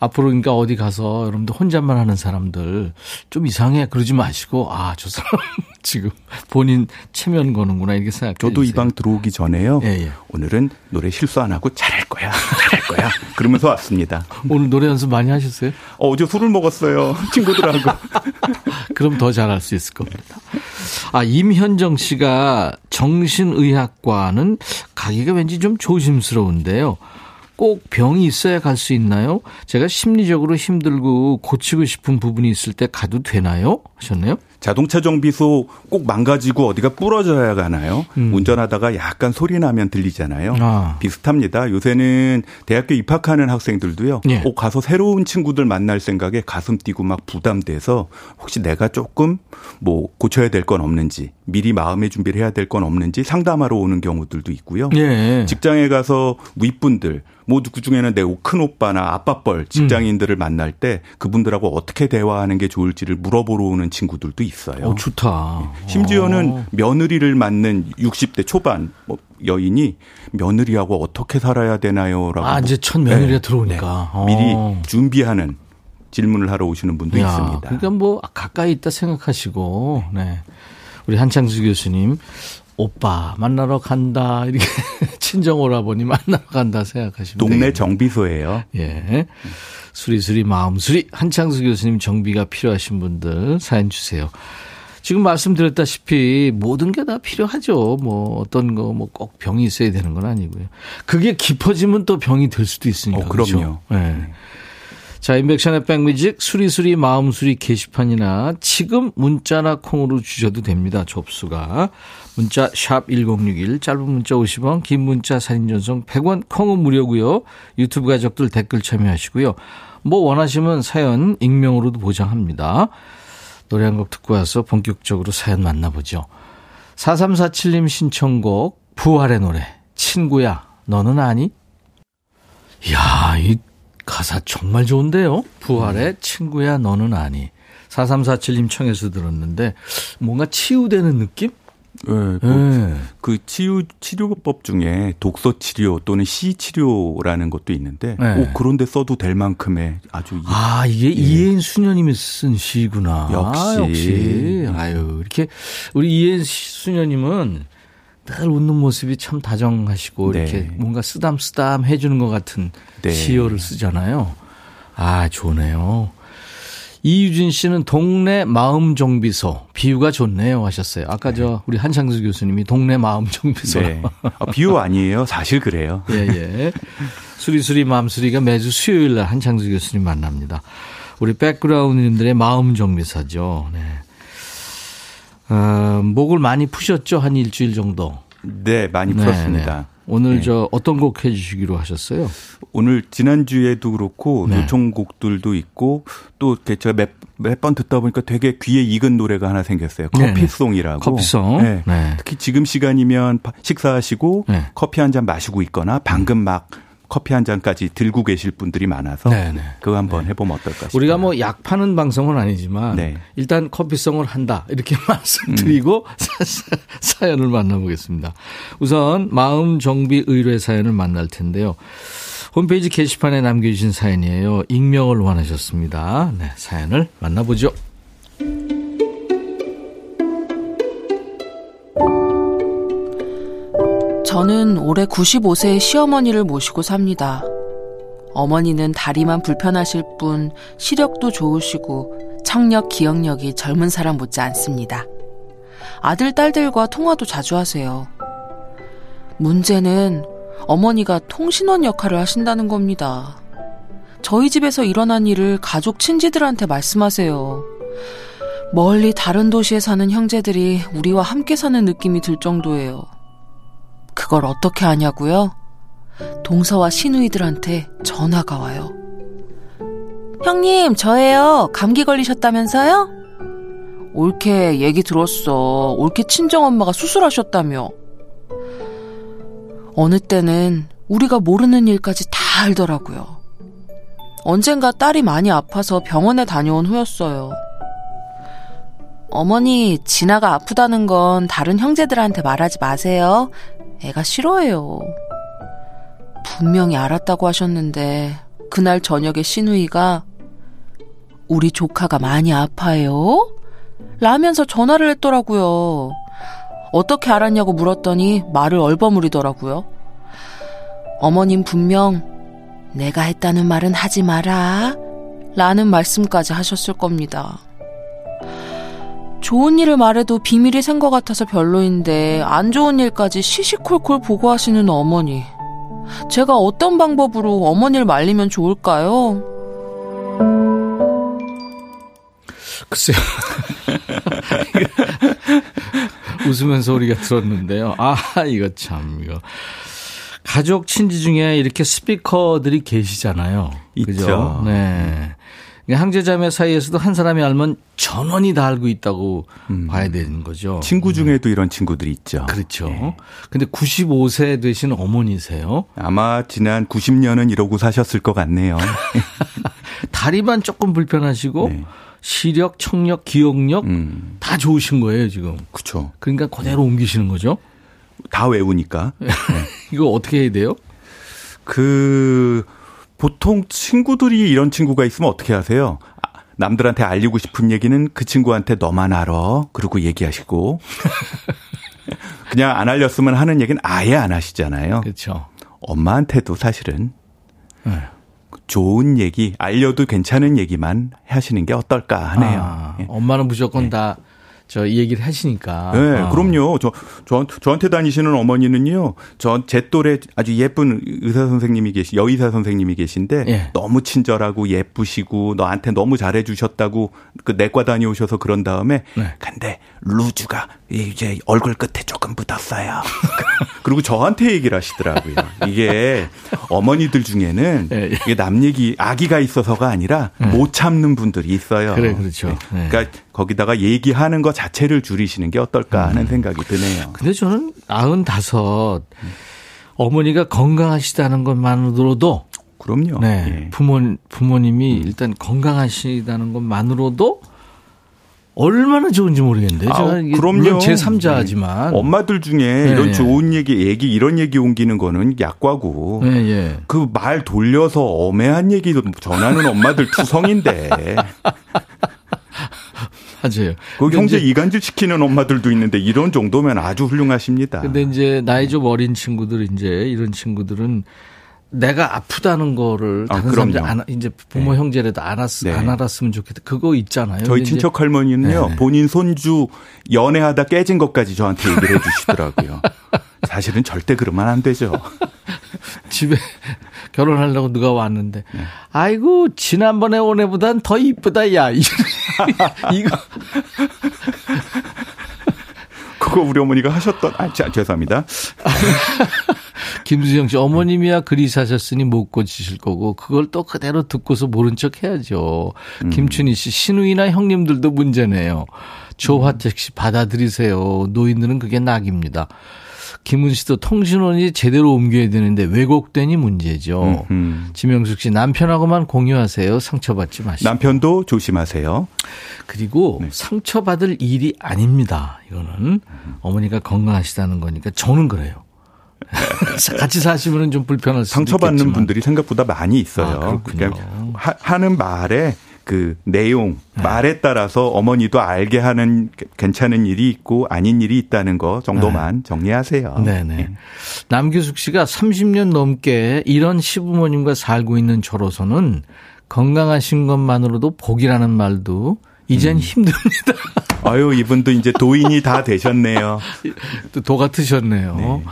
앞으로 그러니까 어디 가서 여러분들 혼잣말 하는 사람들 좀 이상해 그러지 마시고 아, 저 사람 지금 본인 체면 거는구나 이렇게 생각해. 저도 이. 방 들어오기 전에요. 예, 예. 오늘은 노래 실수 안 하고 잘할 거야. 잘할 거야. 그러면서 왔습니다. 오늘 노래 연습 많이 하셨어요? 어, 어제 술을 먹었어요. 친구들하고. 그럼 더 잘할 수 있을 겁니다. 아, 임현정 씨가 정신의학과는 가기가 왠지 좀 조심스러운데요. 꼭 병이 있어야 갈 수 있나요? 제가 심리적으로 힘들고 고치고 싶은 부분이 있을 때 가도 되나요? 하셨네요. 자동차 정비소 꼭 망가지고 어디가 부러져야 가나요? 음. 운전하다가 약간 소리 나면 들리잖아요. 아. 비슷합니다. 요새는 대학교 입학하는 학생들도요. 예. 꼭 가서 새로운 친구들 만날 생각에 가슴 뛰고 막 부담돼서 혹시 내가 조금 뭐 고쳐야 될 건 없는지 미리 마음의 준비를 해야 될 건 없는지 상담하러 오는 경우들도 있고요. 예. 직장에 가서 윗분들 모두 그중에는 내 큰 오빠나 아빠뻘 직장인들을 만날 때 그분들하고 어떻게 대화하는 게 좋을지를 물어보러 오는 친구들도 있어요. 어, 좋다. 심지어는 어. 며느리를 맡는 60대 초반 뭐 여인이 며느리하고 어떻게 살아야 되나요라고 아, 이제 첫 며느리가 네. 들어오니까. 어. 미리 준비하는 질문을 하러 오시는 분도 야, 있습니다. 그러니까 뭐 가까이 있다 생각하시고, 네. 우리 한창수 교수님, 오빠 만나러 간다 이렇게 친정 오라버니 만나러 간다 생각하시면 동네 되겠네요. 정비소예요. 예. 수리수리 마음수리 한창수 교수님 정비가 필요하신 분들 사연 주세요. 지금 말씀드렸다시피 모든 게 다 필요하죠. 뭐 어떤 거 뭐 꼭 병이 있어야 되는 건 아니고요. 그게 깊어지면 또 병이 될 수도 있으니까. 어, 그럼요. 그렇죠? 예. 자, 인백션의 백뮤직 수리수리 마음수리 게시판이나 지금 문자나 콩으로 주셔도 됩니다. 접수가. 문자 샵 1061, 짧은 문자 50원, 긴 문자 사진 전송 100원, 콩은 무료고요. 유튜브 가족들 댓글 참여하시고요. 뭐 원하시면 사연 익명으로도 보장합니다. 노래 한 곡 듣고 와서 본격적으로 사연 만나보죠. 4347님 신청곡 부활의 노래 친구야 너는 아니? 이야 이 가사 정말 좋은데요. 부활의 친구야 너는 아니. 4347님 청해서 들었는데 뭔가 치유되는 느낌? 예, 뭐 예. 그 치유 치료법 중에 독서 치료 또는 시 치료라는 것도 있는데 네. 오, 그런데 써도 될 만큼의 아주 이- 아, 이게 이혜인 수녀님이 쓴 시구나. 역시. 아, 역시. 아유, 이렇게 우리 이혜인 수녀님은 늘 웃는 모습이 참 다정하시고 네. 이렇게 뭔가 쓰담쓰담 해주는 것 같은 네. 시어를 쓰잖아요. 아, 좋네요. 이유진 씨는 동네 마음 정비소 비유가 좋네요 하셨어요. 아까 저 우리 한창수 교수님이 동네 마음 정비소. 네. 아, 비유 아니에요. 사실 그래요. 예, 예. 수리수리 마음수리가 매주 수요일 날 한창수 교수님 만납니다. 우리 백그라운드님들의 마음 정비사죠. 네. 어, 목을 많이 푸셨죠? 한 일주일 정도. 네, 많이 네, 풀었습니다. 네. 오늘 네. 저 어떤 곡 해주시기로 하셨어요? 오늘 지난주에도 그렇고 네. 요청곡들도 있고 또 제가 몇, 몇 번 듣다 보니까 되게 귀에 익은 노래가 하나 생겼어요. 네, 커피송이라고. 커피송. 네. 네. 특히 지금 시간이면 파- 식사하시고 네. 커피 한 잔 마시고 있거나 방금 막 커피 한 잔까지 들고 계실 분들이 많아서 네, 네. 그거 한번 해보면 어떨까 싶어요. 우리가 뭐 약 파는 방송은 아니지만 네. 일단 커피송을 한다 이렇게 말씀드리고 사- 사연을 만나보겠습니다. 우선 마음 정비 의뢰 사연을 만날 텐데요. 홈페이지 게시판에 남겨주신 사연이에요. 익명을 원하셨습니다. 네, 사연을 만나보죠. 저는 올해 95세의 시어머니를 모시고 삽니다. 어머니는 다리만 불편하실 뿐 시력도 좋으시고 청력, 기억력이 젊은 사람 못지 않습니다. 아들, 딸들과 통화도 자주 하세요. 문제는 어머니가 통신원 역할을 하신다는 겁니다. 저희 집에서 일어난 일을 가족 친지들한테 말씀하세요. 멀리 다른 도시에 사는 형제들이 우리와 함께 사는 느낌이 들 정도예요. 그걸 어떻게 하냐고요? 동서와 시누이들한테 전화가 와요. 형님, 저예요. 감기 걸리셨다면서요? 옳게 얘기 들었어. 옳게 친정엄마가 수술하셨다며. 어느 때는 우리가 모르는 일까지 다 알더라고요. 언젠가 딸이 많이 아파서 병원에 다녀온 후였어요. 어머니, 진아가 아프다는 건 다른 형제들한테 말하지 마세요. 애가 싫어해요. 분명히 알았다고 하셨는데, 그날 저녁에 신우이가, 우리 조카가 많이 아파요? 라면서 전화를 했더라고요. 어떻게 알았냐고 물었더니 말을 얼버무리더라고요. 어머님 분명 내가 했다는 말은 하지 마라. 라는 말씀까지 하셨을 겁니다. 좋은 일을 말해도 비밀이 생것 같아서 별로인데 안 좋은 일까지 시시콜콜 보고하시는 어머니. 제가 어떤 방법으로 어머니를 말리면 좋을까요? 글쎄요. 웃으면서 우리가 들었는데요. 아, 이거 참, 이거. 가족 친지 중에 이렇게 스피커들이 계시잖아요. 있죠. 그죠? 네. 형제자매 사이에서도 한 사람이 알면 전원이 다 알고 있다고 음. 봐야 되는 거죠. 친구 중에도 이런 친구들이 있죠. 그렇죠. 네. 근데 95세 되신 어머니세요? 아마 지난 90년은 이러고 사셨을 것 같네요. 다리만 조금 불편하시고 네. 시력, 청력, 기억력 음. 다 좋으신 거예요, 지금. 그렇죠. 그러니까 그대로 옮기시는 거죠? 다 외우니까. 네. 이거 어떻게 해야 돼요? 그 보통 친구들이 이런 친구가 있으면 어떻게 하세요? 아, 남들한테 알리고 싶은 얘기는 그 친구한테 너만 알아. 그러고 얘기하시고. 그냥 안 알렸으면 하는 얘기는 아예 안 하시잖아요. 그렇죠. 엄마한테도 사실은 네. 좋은 얘기, 알려도 괜찮은 얘기만 하시는 게 어떨까 하네요. 아, 예. 엄마는 무조건 네. 다 저 얘기를 하시니까. 네, 어. 그럼요. 저, 저, 저한테 다니시는 어머니는요, 저, 제 또래 아주 예쁜 의사 선생님이 계시, 여의사 선생님이 계신데, 예. 너무 친절하고 예쁘시고, 너한테 너무 잘해 주셨다고, 그 내과 다녀오셔서 그런 다음에, 네. 근데, 루즈가 이제 얼굴 끝에 조금 묻었어요. 그리고 저한테 얘기를 하시더라고요. 이게 어머니들 중에는 예, 예. 이게 남 얘기, 아기가 있어서가 아니라 예. 못 참는 분들이 있어요. 그래, 그렇죠. 네. 그러니까 거기다가 얘기하는 것 자체를 줄이시는 게 어떨까 하는 음. 생각이 드네요. 근데 저는 아흔 다섯 어머니가 건강하시다는 것만으로도 그럼요. 네. 예. 부모 부모님이 일단 건강하시다는 것만으로도 얼마나 좋은지 모르겠는데. 아, 그럼요. 제 3자지만. 네. 엄마들 중에 네. 이런 좋은 얘기, 얘기, 이런 얘기 옮기는 거는 약과고. 네, 네. 그말 돌려서 엄해한 얘기도 전하는 엄마들 투성인데. 맞아요. 그 형제 이간질 시키는 엄마들도 있는데 이런 정도면 아주 훌륭하십니다. 근데 이제 나이 좀 어린 친구들 이제 이런 친구들은 내가 아프다는 거를 아, 다른 사람들 안, 이제 부모 네. 형제라도 안, 알았, 네. 안 알았으면 좋겠다. 그거 있잖아요. 저희 친척 할머니는요. 네. 본인 손주 연애하다 깨진 것까지 저한테 얘기를 해 주시더라고요. 사실은 절대 그러면 안 되죠. 집에 결혼하려고 누가 왔는데 네. 아이고 지난번에 온 애보단 더 이쁘다 야. 이거 그거 우리 어머니가 하셨던 아 자, 죄송합니다. 김수정 씨 어머님이야 글이 사셨으니 못 고치실 거고 그걸 또 그대로 듣고서 모른 척 해야죠. 음. 김춘희 씨 신우이나 형님들도 문제네요. 조화택 씨 받아들이세요. 노인들은 그게 낙입니다. 김은 씨도 통신원이 제대로 옮겨야 되는데 왜곡되니 문제죠. 음흠. 지명숙 씨 남편하고만 공유하세요. 상처받지 마시고. 남편도 조심하세요. 그리고 네. 상처받을 일이 아닙니다. 이거는 어머니가 건강하시다는 거니까 저는 그래요. 같이 사시면 좀 불편할 수 상처받는 있겠지만. 분들이 생각보다 많이 있어요. 아, 그러니까 하, 는 말에 그 내용 네. 말에 따라서 어머니도 알게 하는 괜찮은 일이 있고 아닌 일이 있다는 거 정도만 네. 정리하세요. 네네. 네. 남규숙 씨가 30년 넘게 이런 시부모님과 살고 있는 저로서는 건강하신 것만으로도 복이라는 말도 이젠 음. 힘듭니다. 아유 이분도 이제 도인이 다 되셨네요. 또 도 같으셨네요. 네.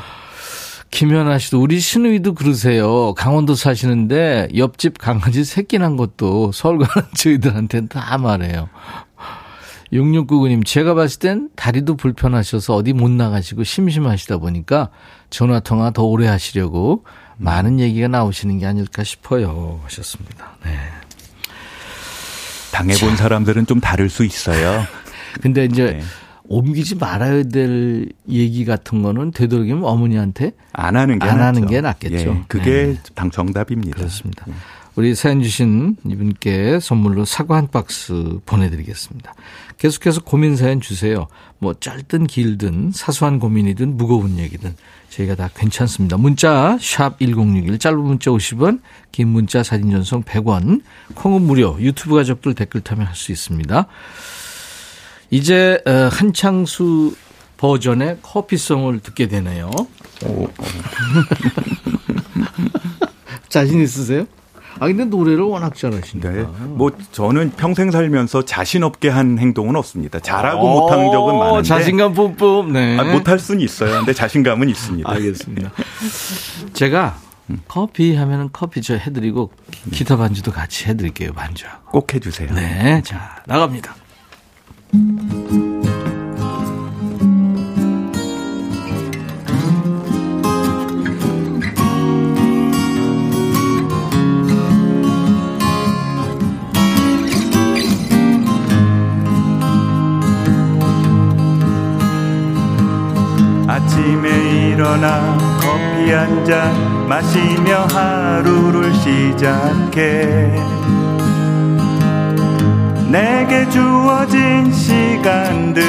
김연아 씨도 우리 신우이도 그러세요. 강원도 사시는데 옆집 강아지 새끼 난 것도 서울 가는 저희들한테는 다 말해요. 6699님, 제가 봤을 땐 다리도 불편하셔서 어디 못 나가시고 심심하시다 보니까 전화통화 더 오래 하시려고 많은 얘기가 나오시는 게 아닐까 싶어요. 하셨습니다. 네. 당해본 자. 사람들은 좀 다를 수 있어요. 근데 이제 네. 옮기지 말아야 될 얘기 같은 거는 되도록이면 어머니한테 안 하는 게안 하는 게 낫겠죠. 예, 그게 네. 당 정답입니다. 그렇습니다. 예. 우리 사연 주신 이분께 선물로 사과 한 박스 보내드리겠습니다. 계속해서 고민 사연 주세요. 뭐 짧든 길든 사소한 고민이든 무거운 얘기든 저희가 다 괜찮습니다. 문자 샵1061 짧은 문자 50원 긴 문자 사진 전송 100원 콩은 무료 유튜브 가족들 댓글 타면 할 수 있습니다. 이제 어, 한창수 버전의 커피송을 듣게 되네요. 자신 있으세요? 아 근데 노래를 워낙 잘하시니까. 네. 뭐 저는 평생 살면서 자신 없게 한 행동은 없습니다. 잘하고 못한 적은 많은데. 자신감 뿜뿜. 네. 아, 못할 수는 있어요. 근데 자신감은 있습니다. 알겠습니다. 제가 커피 하면은 커피 저 해드리고 기타 반주도 같이 해드릴게요. 반주. 꼭 해주세요. 네. 자 나갑니다. 아침에 일어나 커피 한 잔 마시며 하루를 시작해 내게 주어진 시간들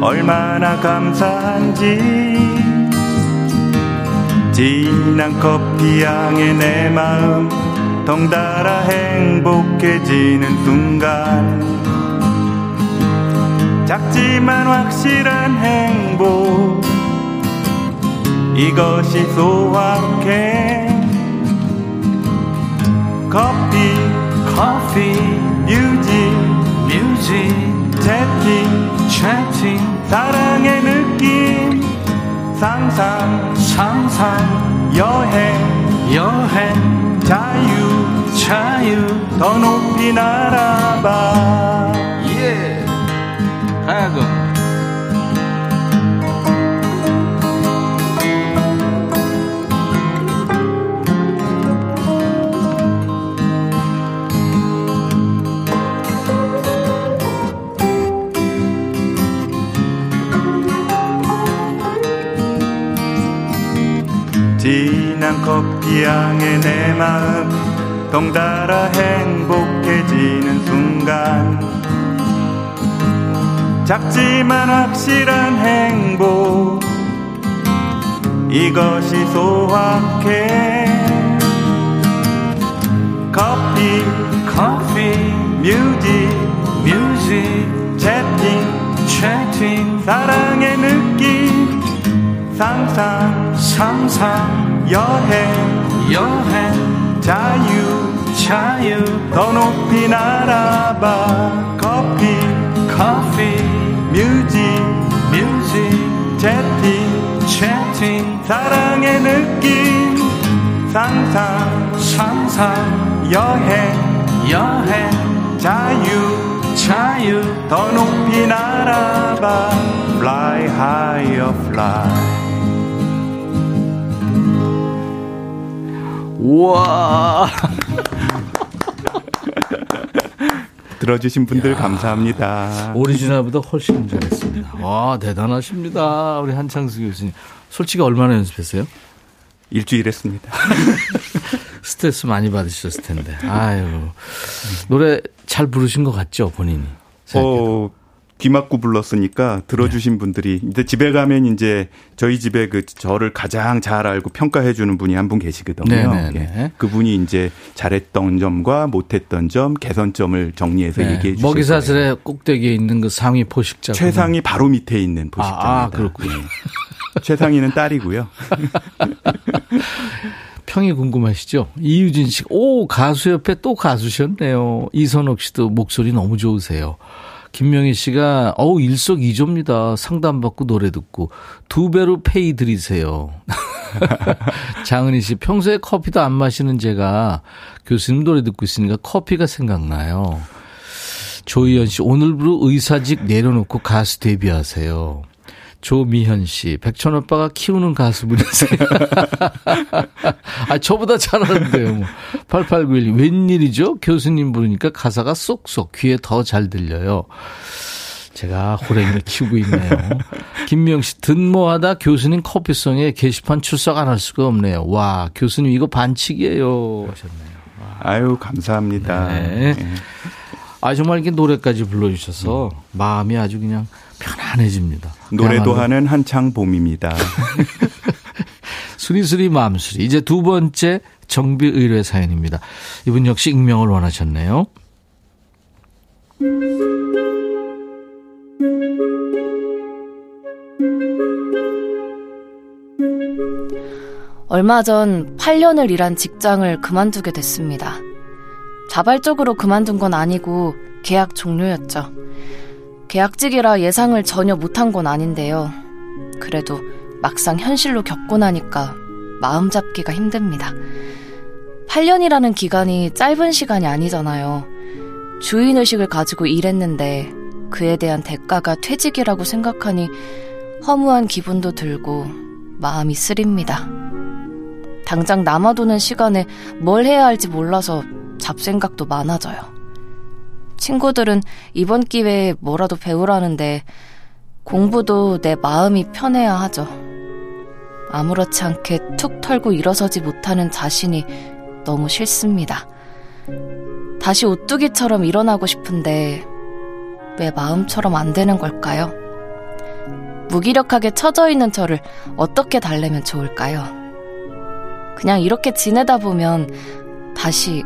얼마나 감사한지. 진한 커피 향에 내 마음 덩달아 행복해지는 순간. 작지만 확실한 행복. 이것이 소확해. 커피 커피 뮤직 뮤직 채팅 채팅 사랑의 느낌. 상상 상상 여행 여행. 자유 자유 더 높이 날아봐. 예. 하야금 진한 커피 향에 내 마음 덩달아 행복해지는 순간. 작지만 확실한 행복 이것이 소확해. 커피 커피 뮤직 뮤직 채팅 채팅. 사랑의 느낌 상상 상상 여행 여행 자유 자유. 더 높이 날아봐. 커피 커피 뮤직 뮤직. 채팅 채팅. 사랑의 느낌. 상상 상상. 여행 여행. 자유 자유. 더 높이 날아봐. Fly higher fly 우와. 들어주신 분들 야, 감사합니다. 오리지널보다 훨씬 잘했습니다. 와, 대단하십니다. 우리 한창수 교수님. 솔직히 얼마나 연습했어요? 일주일 했습니다. 스트레스 많이 받으셨을 텐데. 아유. 노래 잘 부르신 것 같죠, 본인이? 어, 귀 막고 불렀으니까 들어주신 네. 분들이 이제 집에 가면 이제 저희 집에 그 저를 가장 잘 알고 평가해 주는 분이 한 분 계시거든요. 네, 네, 예. 네. 그분이 이제 잘했던 점과 못했던 점, 개선점을 정리해서 네. 얘기해 주시요 먹이사슬의 꼭대기에 있는 그 상위 포식자. 최상위 바로 밑에 있는 포식자입니다. 아, 아 그렇군요. 예. 최상위는 딸이고요. 평이 궁금하시죠? 이유진 씨, 오, 가수 옆에 또 가수셨네요. 이선옥 씨도 목소리 너무 좋으세요. 김명희 씨가 어우 일석이조입니다. 상담 받고 노래 듣고 두 배로 페이 드리세요. 장은희 씨 평소에 커피도 안 마시는 제가 교수님 노래 듣고 있으니까 커피가 생각나요. 조희연 씨, 오늘부로 의사직 내려놓고 가수 데뷔하세요. 조미현 씨, 백천 오빠가 키우는 가수분이세요. 아, 저보다 잘하는데요, 뭐. 8891, 웬일이죠? 교수님 부르니까 가사가 쏙쏙 귀에 더 잘 들려요. 제가 호랭이를 키우고 있네요. 김명 씨, 든모하다 교수님 커피송에 게시판 출석 안 할 수가 없네요. 와, 교수님 이거 반칙이에요. 하셨네요. 와. 아유, 감사합니다. 네. 네. 아, 정말 이렇게 노래까지 불러주셔서 음. 마음이 아주 그냥 편안해집니다. 노래도 하는 한창 봄입니다. 수리수리 마음수리. 이제 두 번째 정비 의뢰 사연입니다. 이분 역시 익명을 원하셨네요. 얼마 전 8년을 일한 직장을 그만두게 됐습니다. 자발적으로 그만둔 건 아니고 계약 종료였죠. 계약직이라 예상을 전혀 못한 건 아닌데요. 그래도 막상 현실로 겪고 나니까 마음 잡기가 힘듭니다. 8년이라는 기간이 짧은 시간이 아니잖아요. 주인의식을 가지고 일했는데 그에 대한 대가가 퇴직이라고 생각하니 허무한 기분도 들고 마음이 쓰립니다. 당장 남아도는 시간에 뭘 해야 할지 몰라서 잡생각도 많아져요. 친구들은 이번 기회에 뭐라도 배우라는데 공부도 내 마음이 편해야 하죠. 아무렇지 않게 툭 털고 일어서지 못하는 자신이 너무 싫습니다. 다시 오뚜기처럼 일어나고 싶은데 왜 마음처럼 안 되는 걸까요? 무기력하게 처져 있는 저를 어떻게 달래면 좋을까요? 그냥 이렇게 지내다 보면 다시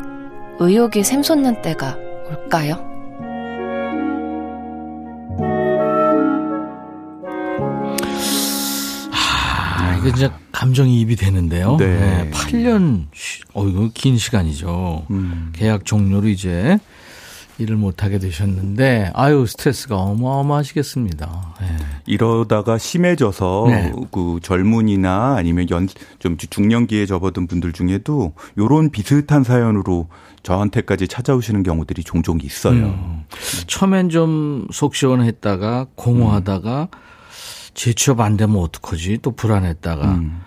의욕이 샘솟는 때가 올까요? 아, 이거 진짜 감정이 입이 되는데요. 네. 네 8년, 어, 이거 긴 시간이죠. 음. 계약 종료로 이제 일을 못하게 되셨는데, 아유, 스트레스가 어마어마하시겠습니다. 네. 이러다가 심해져서 네. 그 젊은이나 아니면 연, 좀 중년기에 접어든 분들 중에도 요런 비슷한 사연으로 저한테까지 찾아오시는 경우들이 종종 있어요. 음. 처음엔 좀 속 시원했다가 공허하다가 음. 재취업 안 되면 어떡하지? 또 불안했다가. 음.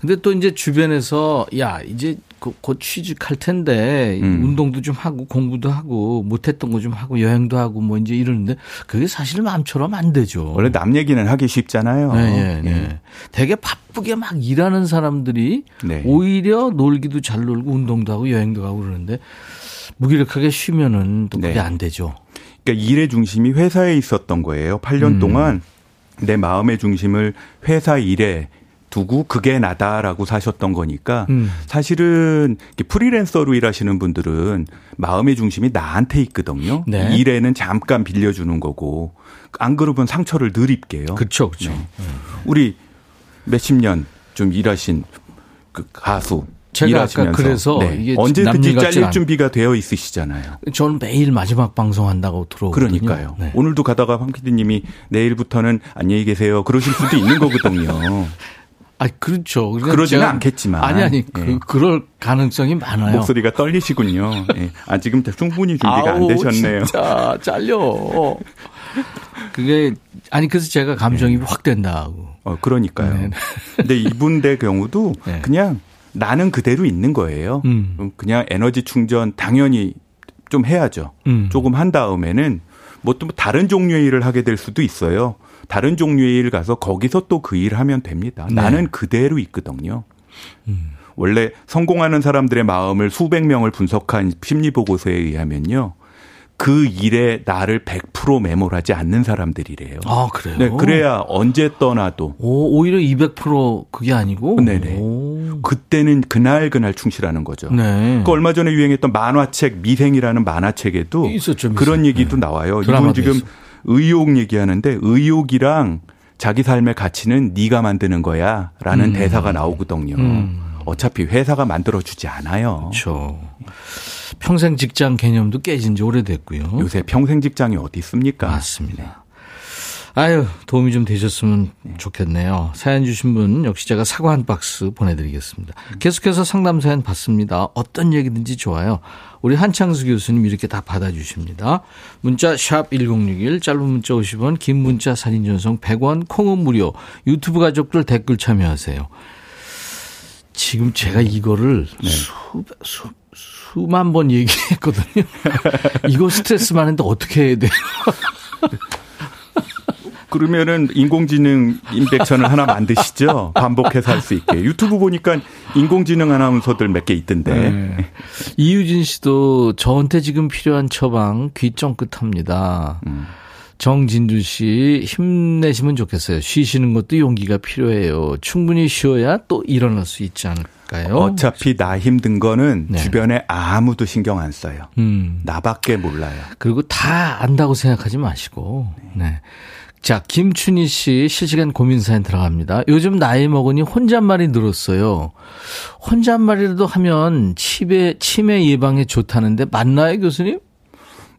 근데 또 이제 주변에서 야, 이제 곧 취직할 텐데 음. 운동도 좀 하고 공부도 하고 못했던 거 좀 하고 여행도 하고 뭐 이제 이러는데 그게 사실 마음처럼 안 되죠. 원래 남 얘기는 하기 쉽잖아요. 네, 네, 네. 네. 되게 바쁘게 막 일하는 사람들이 네. 오히려 놀기도 잘 놀고 운동도 하고 여행도 가고 그러는데 무기력하게 쉬면은 또 그게 네. 안 되죠. 그러니까 일의 중심이 회사에 있었던 거예요. 8년 음. 동안 내 마음의 중심을 회사 일에 두고 그게 나다라고 사셨던 거니까 음. 사실은 프리랜서로 일하시는 분들은 마음의 중심이 나한테 있거든요. 네. 일에는 잠깐 빌려주는 거고 안 그러면 상처를 늘 입게요. 그렇죠, 그렇죠. 네. 우리 몇십 년 좀 일하신 그 가수 제가 아까 그래서 네. 언제든지 잘릴 준비가 되어 있으시잖아요. 저는 매일 마지막 방송한다고 들어오거든요. 그러니까요. 네. 오늘도 가다가 황 PD님이 내일부터는 안녕히 계세요. 그러실 수도 있는 거거든요. 아, 그렇죠. 그러니까 그러지는 않겠지만. 아니, 아니, 그, 예. 그럴 가능성이 많아요. 목소리가 떨리시군요. 예. 아, 지금 충분히 준비가 아우, 안 되셨네요. 진짜 잘려. 그게, 아니, 그래서 제가 감정이 예. 확 된다고. 어, 그러니까요. 네. 근데 이분의 경우도 네. 그냥 나는 그대로 있는 거예요. 음. 그냥 에너지 충전 당연히 좀 해야죠. 음. 조금 한 다음에는 뭐 또 다른 종류의 일을 하게 될 수도 있어요. 다른 종류의 일 가서 거기서 또 그 일을 하면 됩니다. 네. 나는 그대로 있거든요. 음. 원래 성공하는 사람들의 마음을 수백 명을 분석한 심리 보고서에 의하면요. 그 일에 나를 100% 매몰하지 않는 사람들이래요. 아, 그래요? 네, 그래야 언제 떠나도. 오, 오히려 200% 그게 아니고? 네네. 오. 그때는 그날 그날 충실하는 거죠. 네. 그 얼마 전에 유행했던 만화책 미생이라는 만화책에도 있었죠, 미생. 그런 얘기도 네. 나와요. 이분 지금 있었. 의욕 얘기하는데 의욕이랑 자기 삶의 가치는 네가 만드는 거야라는 음. 대사가 나오거든요. 음. 어차피 회사가 만들어 주지 않아요. 그렇죠. 평생 직장 개념도 깨진 지 오래됐고요. 요새 평생 직장이 어디 있습니까? 맞습니다. 아유, 도움이 좀 되셨으면 좋겠네요. 사연 주신 분 역시 제가 사과 한 박스 보내드리겠습니다. 계속해서 상담 사연 받습니다. 어떤 얘기든지 좋아요. 우리 한창수 교수님 이렇게 다 받아주십니다. 문자 샵 1061, 짧은 문자 50원, 긴 문자 사진 전송 100원, 콩은 무료. 유튜브 가족들 댓글 참여하세요. 지금 제가 이거를 네. 수, 수, 수만 번 얘기했거든요. 이거 스트레스 많은데 어떻게 해야 돼요? 그러면은 인공지능 임백천을 하나 만드시죠. 반복해서 할 수 있게. 유튜브 보니까 인공지능 아나운서들 몇 개 있던데. 네. 이유진 씨도 저한테 지금 필요한 처방 귀 쫑긋합니다. 음. 정진주 씨 힘내시면 좋겠어요. 쉬시는 것도 용기가 필요해요. 충분히 쉬어야 또 일어날 수 있지 않을까요? 어차피 나 힘든 거는 네. 주변에 아무도 신경 안 써요. 음. 나밖에 몰라요. 그리고 다 안다고 생각하지 마시고. 네. 네. 자, 김춘희 씨 실시간 고민 사연 들어갑니다. 요즘 나이 먹으니 혼잣말이 늘었어요. 혼잣말이라도 하면 치매, 치매 예방에 좋다는데 맞나요, 교수님?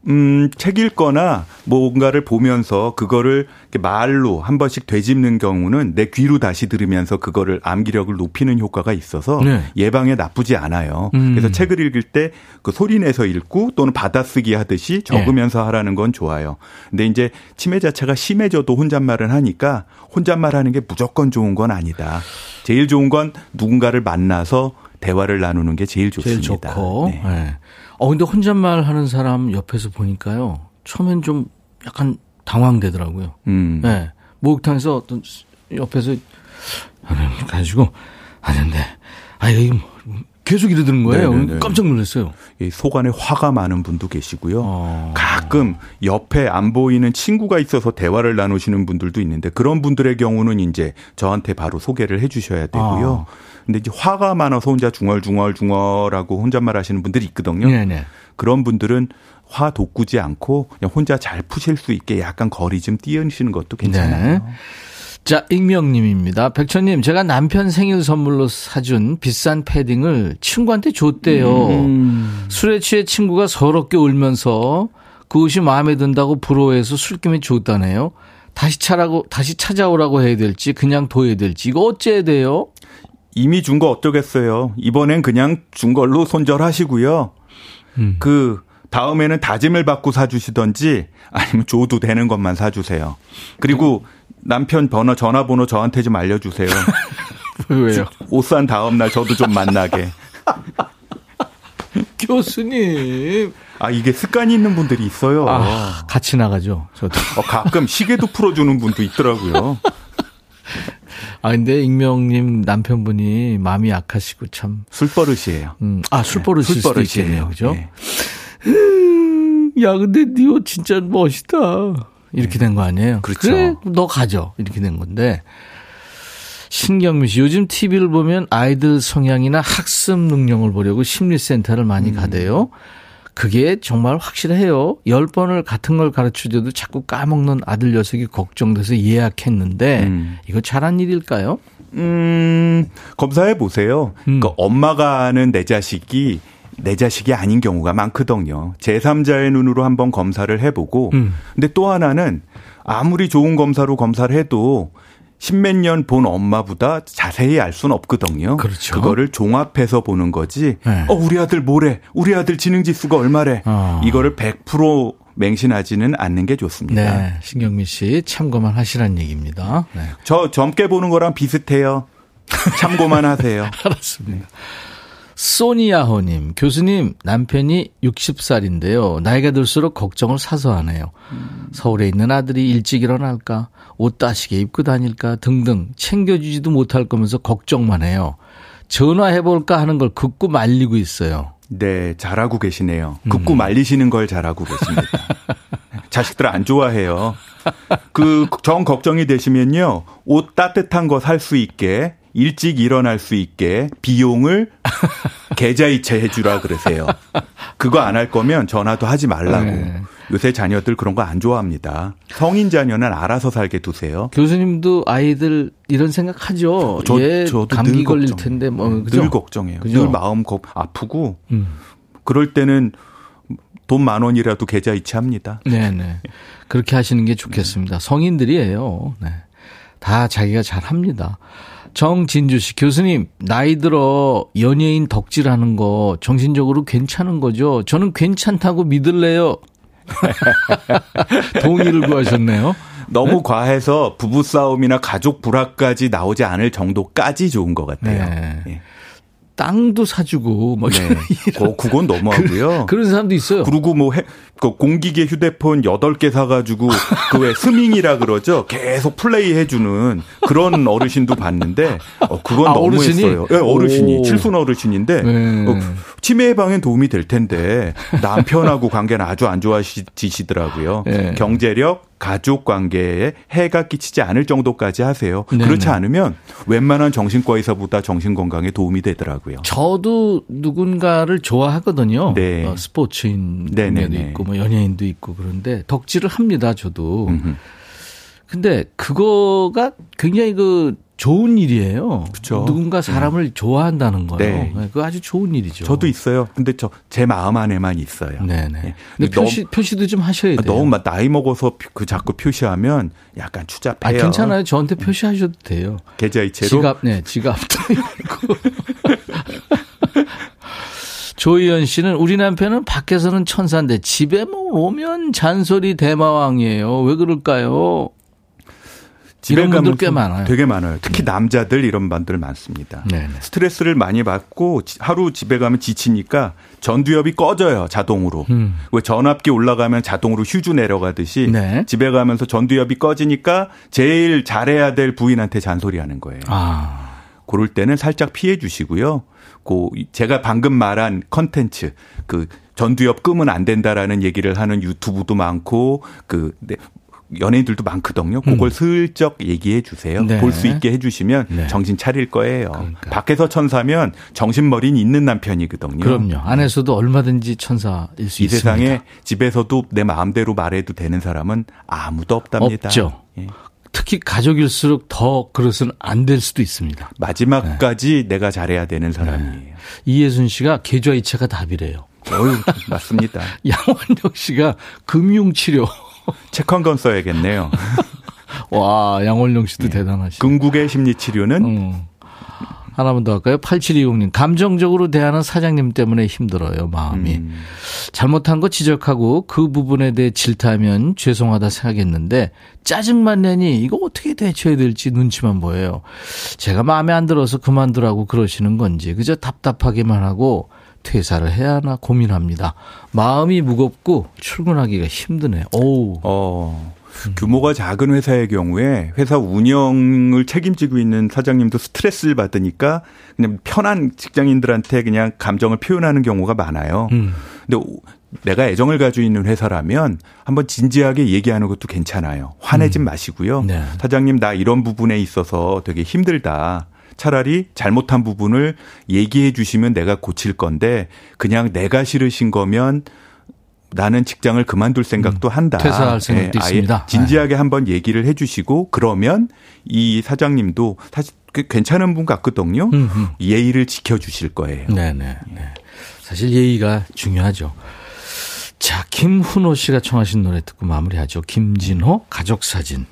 음, 책 읽거나 뭔가를 보면서 그거를 말로 한 번씩 되짚는 경우는 내 귀로 다시 들으면서 그거를 암기력을 높이는 효과가 있어서 네. 예방에 나쁘지 않아요. 음. 그래서 책을 읽을 때 그 소리 내서 읽고 또는 받아쓰기 하듯이 적으면서 네. 하라는 건 좋아요. 근데 이제 치매 자체가 심해져도 혼잣말을 하니까 혼잣말 하는 게 무조건 좋은 건 아니다. 제일 좋은 건 누군가를 만나서 대화를 나누는 게 제일 좋습니다. 제일 좋고. 네. 네. 어, 근데 혼잣말 하는 사람 옆에서 보니까요. 처음엔 좀 약간 당황되더라고요. 음. 네. 목욕탕에서 어떤 옆에서 가지고 하는데 아 이거 계속 이러는 거예요. 네네네. 깜짝 놀랐어요. 속안에 화가 많은 분도 계시고요. 어. 가끔 옆에 안 보이는 친구가 있어서 대화를 나누시는 분들도 있는데 그런 분들의 경우는 이제 저한테 바로 소개를 해 주셔야 되고요. 아. 근데 이제 화가 많아서 혼자 중얼중얼중얼하고 혼잣말 하시는 분들이 있거든요. 네네. 그런 분들은 화 돋구지 않고 그냥 혼자 잘 푸실 수 있게 약간 거리 좀 띄우시는 것도 괜찮아요. 네. 자, 익명님입니다. 백천님, 제가 남편 생일 선물로 사준 비싼 패딩을 친구한테 줬대요. 음. 술에 취해 친구가 서럽게 울면서 그것이 마음에 든다고 부러워해서 술김에 줬다네요. 다시 차라고, 다시 찾아오라고 해야 될지, 그냥 둬야 될지, 이거 어째야 돼요? 이미 준 거 어쩌겠어요. 이번엔 그냥 준 걸로 손절하시고요. 음. 그 다음에는 다짐을 받고 사주시던지 아니면 줘도 되는 것만 사주세요. 그리고 남편 번호 전화번호 저한테 좀 알려주세요. 왜요? 옷 산 다음 날 저도 좀 만나게. 교수님. 아 이게 습관이 있는 분들이 있어요. 아, 같이 나가죠. 저도. 어, 가끔 시계도 풀어주는 분도 있더라고요. 아 근데 익명님 남편분이 마음이 약하시고 참 술버릇이에요. 음, 아 술버릇일 네, 수도 있겠네요, 그죠? 네. 야 근데 니 옷 진짜 멋있다. 이렇게 된 거 아니에요? 그렇죠. 그래, 너 가져. 이렇게 된 건데. 신경미 씨, 요즘 TV를 보면 아이들 성향이나 학습 능력을 보려고 심리센터를 많이 음. 가대요. 그게 정말 확실해요. 열 번을 같은 걸 가르쳐줘도 자꾸 까먹는 아들 녀석이 걱정돼서 예약했는데 음. 이거 잘한 일일까요? 음, 검사해 보세요. 음. 그러니까 엄마가 아는 내 자식이 내 자식이 아닌 경우가 많거든요. 제3자의 눈으로 한번 검사를 해보고, 음. 근데 또 하나는 아무리 좋은 검사로 검사를 해도 십몇 년 본 엄마보다 자세히 알 수는 없거든요. 그렇죠. 그거를 종합해서 보는 거지. 네. 어, 우리 아들 뭐래? 우리 아들 지능 지수가 얼마래? 어. 이거를 100% 맹신하지는 않는 게 좋습니다. 네. 신경민 씨 참고만 하시란 얘기입니다. 네. 저 젊게 보는 거랑 비슷해요. 참고만 하세요. 알았습니다. 소니야호님, 교수님, 남편이 60살인데요. 나이가 들수록 걱정을 사서 하네요. 음. 서울에 있는 아들이 일찍 일어날까, 옷 따시게 입고 다닐까 등등 챙겨주지도 못할 거면서 걱정만 해요. 전화해볼까 하는 걸 극구 말리고 있어요. 네, 잘하고 계시네요. 극구 음. 말리시는 걸 잘하고 계십니다. 자식들 안 좋아해요. 그 정 걱정이 되시면요. 옷 따뜻한 거 살 수 있게 일찍 일어날 수 있게 비용을 계좌이체 해주라 그러세요. 그거 안 할 거면 전화도 하지 말라고. 네. 요새 자녀들 그런 거 안 좋아합니다. 성인 자녀는 알아서 살게 두세요. 교수님도 아이들 이런 생각 하죠. 저, 얘 저도 감기 걸릴 걱정. 텐데 뭐 그죠? 늘 걱정해요. 그죠? 늘 마음 아프고 음. 그럴 때는 돈만 원이라도 계좌 이체합니다. 네네. 그렇게 하시는 게 좋겠습니다. 성인들이에요. 네. 다 자기가 잘 합니다. 정진주 씨, 교수님, 나이 들어 연예인 덕질하는 거 정신적으로 괜찮은 거죠? 저는 괜찮다고 믿을래요. 동의를 구하셨네요. 너무 네? 과해서 부부싸움이나 가족 불화까지 나오지 않을 정도까지 좋은 것 같아요. 네. 네. 땅도 사주고 막 네. 고, 그건 너무하고요. 그, 런 사람도 있어요. 그리고 뭐 해, 그 공기계 휴대폰 8개 사가지고 그 왜 스밍이라 그러죠. 계속 플레이 해주는 그런 어르신도 봤는데 어, 그건 아, 너무했어요. 네, 어르신이 오. 칠순 어르신인데 네. 어, 치매 예방엔 도움이 될 텐데 남편하고 관계는 아주 안 좋아지시더라고요. 네. 경제력 가족 관계에 해가 끼치지 않을 정도까지 하세요. 네네. 그렇지 않으면 웬만한 정신과 의사보다 정신 건강에 도움이 되더라고요. 저도 누군가를 좋아하거든요. 네. 어, 스포츠인 네네도 있고 뭐 연예인도 있고 그런데 덕질을 합니다. 저도. 음흠. 근데 그거가 굉장히 그 좋은 일이에요. 그렇죠. 누군가 사람을 네. 좋아한다는 거요. 네. 네. 그거 아주 좋은 일이죠. 저도 있어요. 근데 저 제 마음 안에만 있어요. 네네. 네. 근데 표시 너무, 표시도 좀 하셔야 돼요. 너무 나이 먹어서 그 자꾸 표시하면 약간 추잡해요. 아, 괜찮아요. 저한테 표시하셔도 돼요. 계좌 이체로. 지갑, 네, 지갑도 있고. 조희연 씨는 우리 남편은 밖에서는 천사인데 집에 뭐 오면 잔소리 대마왕이에요. 왜 그럴까요? 집에 가면 꽤 많아요. 되게 많아요. 특히 네. 남자들 이런 분들 많습니다. 네네. 스트레스를 많이 받고 하루 집에 가면 지치니까 전두엽이 꺼져요 자동으로. 음. 왜 전압기 올라가면 자동으로 휴주 내려가듯이 네. 집에 가면서 전두엽이 꺼지니까 제일 잘해야 될 부인한테 잔소리하는 거예요. 아. 그럴 때는 살짝 피해 주시고요. 고 제가 방금 말한 컨텐츠 그 전두엽 끄면 안 된다라는 얘기를 하는 유튜브도 많고 그 네, 연예인들도 많거든요. 그걸 음. 슬쩍 얘기해 주세요. 네. 볼수 있게 해 주시면 네. 정신 차릴 거예요. 그러니까. 밖에서 천사면 정신머리는 있는 남편이거든요. 그럼요. 안에서도 얼마든지 천사일 수이 있습니다. 이 세상에 집에서도 내 마음대로 말해도 되는 사람은 아무도 없답니다. 없죠. 예. 특히 가족일수록 더 그것은 안 될 수도 있습니다. 마지막까지 네. 내가 잘해야 되는 사람이에요. 네. 이예순 씨가 계좌이체가 답이래요. 어유 맞습니다. 양원영 씨가 금융치료. 책한권 써야겠네요. 와, 양원영 씨도 네. 대단하시네. 궁극의 심리치료는 음. 하나만 더 할까요? 8720님. 감정적으로 대하는 사장님 때문에 힘들어요, 마음이. 음. 잘못한 거 지적하고 그 부분에 대해 질타하면 죄송하다 생각했는데 짜증만 내니 이거 어떻게 대처해야 될지 눈치만 보여요. 제가 마음에 안 들어서 그만두라고 그러시는 건지 그저 답답하기만 하고 퇴사를 해야 하나 고민합니다. 마음이 무겁고 출근하기가 힘드네요. 오. 어. 규모가 작은 회사의 경우에 회사 운영을 책임지고 있는 사장님도 스트레스를 받으니까 그냥 편한 직장인들한테 그냥 감정을 표현하는 경우가 많아요. 음. 근데 내가 애정을 가지고 있는 회사라면 한번 진지하게 얘기하는 것도 괜찮아요. 화내진 음. 마시고요. 네. 사장님 나 이런 부분에 있어서 되게 힘들다. 차라리 잘못한 부분을 얘기해 주시면 내가 고칠 건데 그냥 내가 싫으신 거면 나는 직장을 그만둘 생각도 음, 한다. 퇴사할 생각도 예, 있습니다. 진지하게 네. 한번 얘기를 해주시고 그러면 이 사장님도 사실 괜찮은 분 같거든요. 음흠. 예의를 지켜주실 거예요. 네네. 네. 사실 예의가 중요하죠. 자, 김훈호 씨가 청하신 노래 듣고 마무리하죠. 김진호 가족 사진.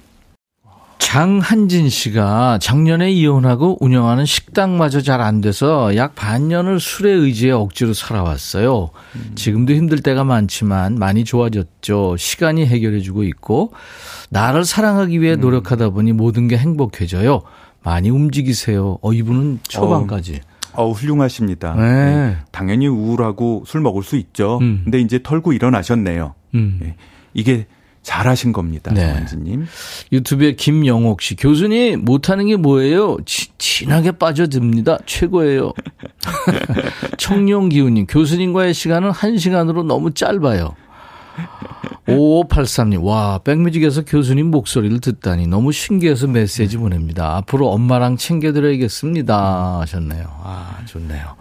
장한진 씨가 작년에 이혼하고 운영하는 식당마저 잘 안 돼서 약 반년을 술에 의지해 억지로 살아왔어요. 음. 지금도 힘들 때가 많지만 많이 좋아졌죠. 시간이 해결해주고 있고 나를 사랑하기 위해 음. 노력하다 보니 모든 게 행복해져요. 많이 움직이세요. 어 이분은 초반까지. 어, 어 훌륭하십니다. 네. 네. 당연히 우울하고 술 먹을 수 있죠. 음. 근데 이제 털고 일어나셨네요. 음. 네. 이게 잘하신 겁니다. 네. 정한진님. 유튜브에 김영옥 씨. 교수님, 못하는 게 뭐예요? 지, 진하게 빠져듭니다. 최고예요. 청룡기훈님. 교수님과의 시간은 한 시간으로 너무 짧아요. 5583님, 와, 백뮤직에서 교수님 목소리를 듣다니 너무 신기해서 메시지 보냅니다. 앞으로 엄마랑 챙겨드려야겠습니다. 하셨네요. 아, 좋네요.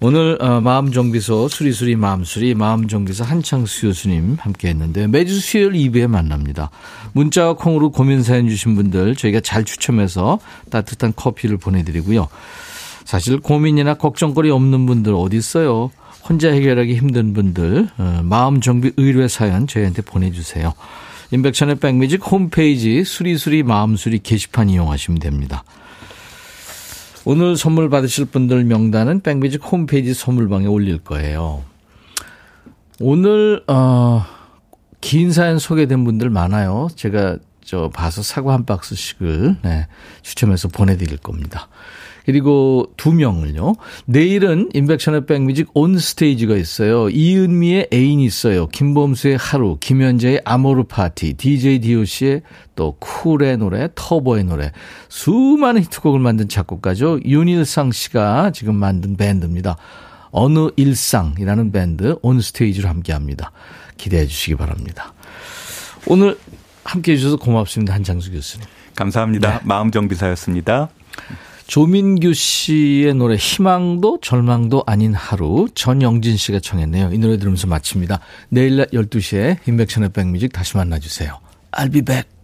오늘 어, 마음정비소 수리수리 마음수리 마음정비소 한창수 교수님 함께 했는데 매주 수요일 2부에 만납니다. 문자와 콩으로 고민 사연 주신 분들 저희가 잘 추첨해서 따뜻한 커피를 보내드리고요. 사실 고민이나 걱정거리 없는 분들 어디 있어요? 혼자 해결하기 힘든 분들 어, 마음 정비 의뢰 사연 저희한테 보내주세요. 인백천의 백뮤직 홈페이지 수리수리 마음수리 게시판 이용하시면 됩니다. 오늘 선물 받으실 분들 명단은 백뮤직 홈페이지 선물방에 올릴 거예요. 오늘 어, 긴 사연 소개된 분들 많아요. 제가 저 봐서 사과 한 박스씩을 네, 추첨해서 보내드릴 겁니다. 그리고 두 명을요. 내일은 임백천의 백뮤직 on stage가 있어요. 이은미의 애인이 있어요. 김범수의 하루, 김연자의 아모르 파티, DJ DOC의 또 쿨의 노래, 터보의 노래. 수많은 히트곡을 만든 작곡가죠. 윤일상 씨가 지금 만든 밴드입니다. 어느 일상이라는 밴드 on stage로 함께 합니다. 기대해 주시기 바랍니다. 오늘 함께 해주셔서 고맙습니다. 한창수 교수님. 감사합니다. 네. 마음정비사였습니다. 조민규 씨의 노래 희망도 절망도 아닌 하루 전영진 씨가 청했네요. 이 노래 들으면서 마칩니다. 내일 낮 12시에 인백션의 백뮤직 다시 만나주세요. I'll be back.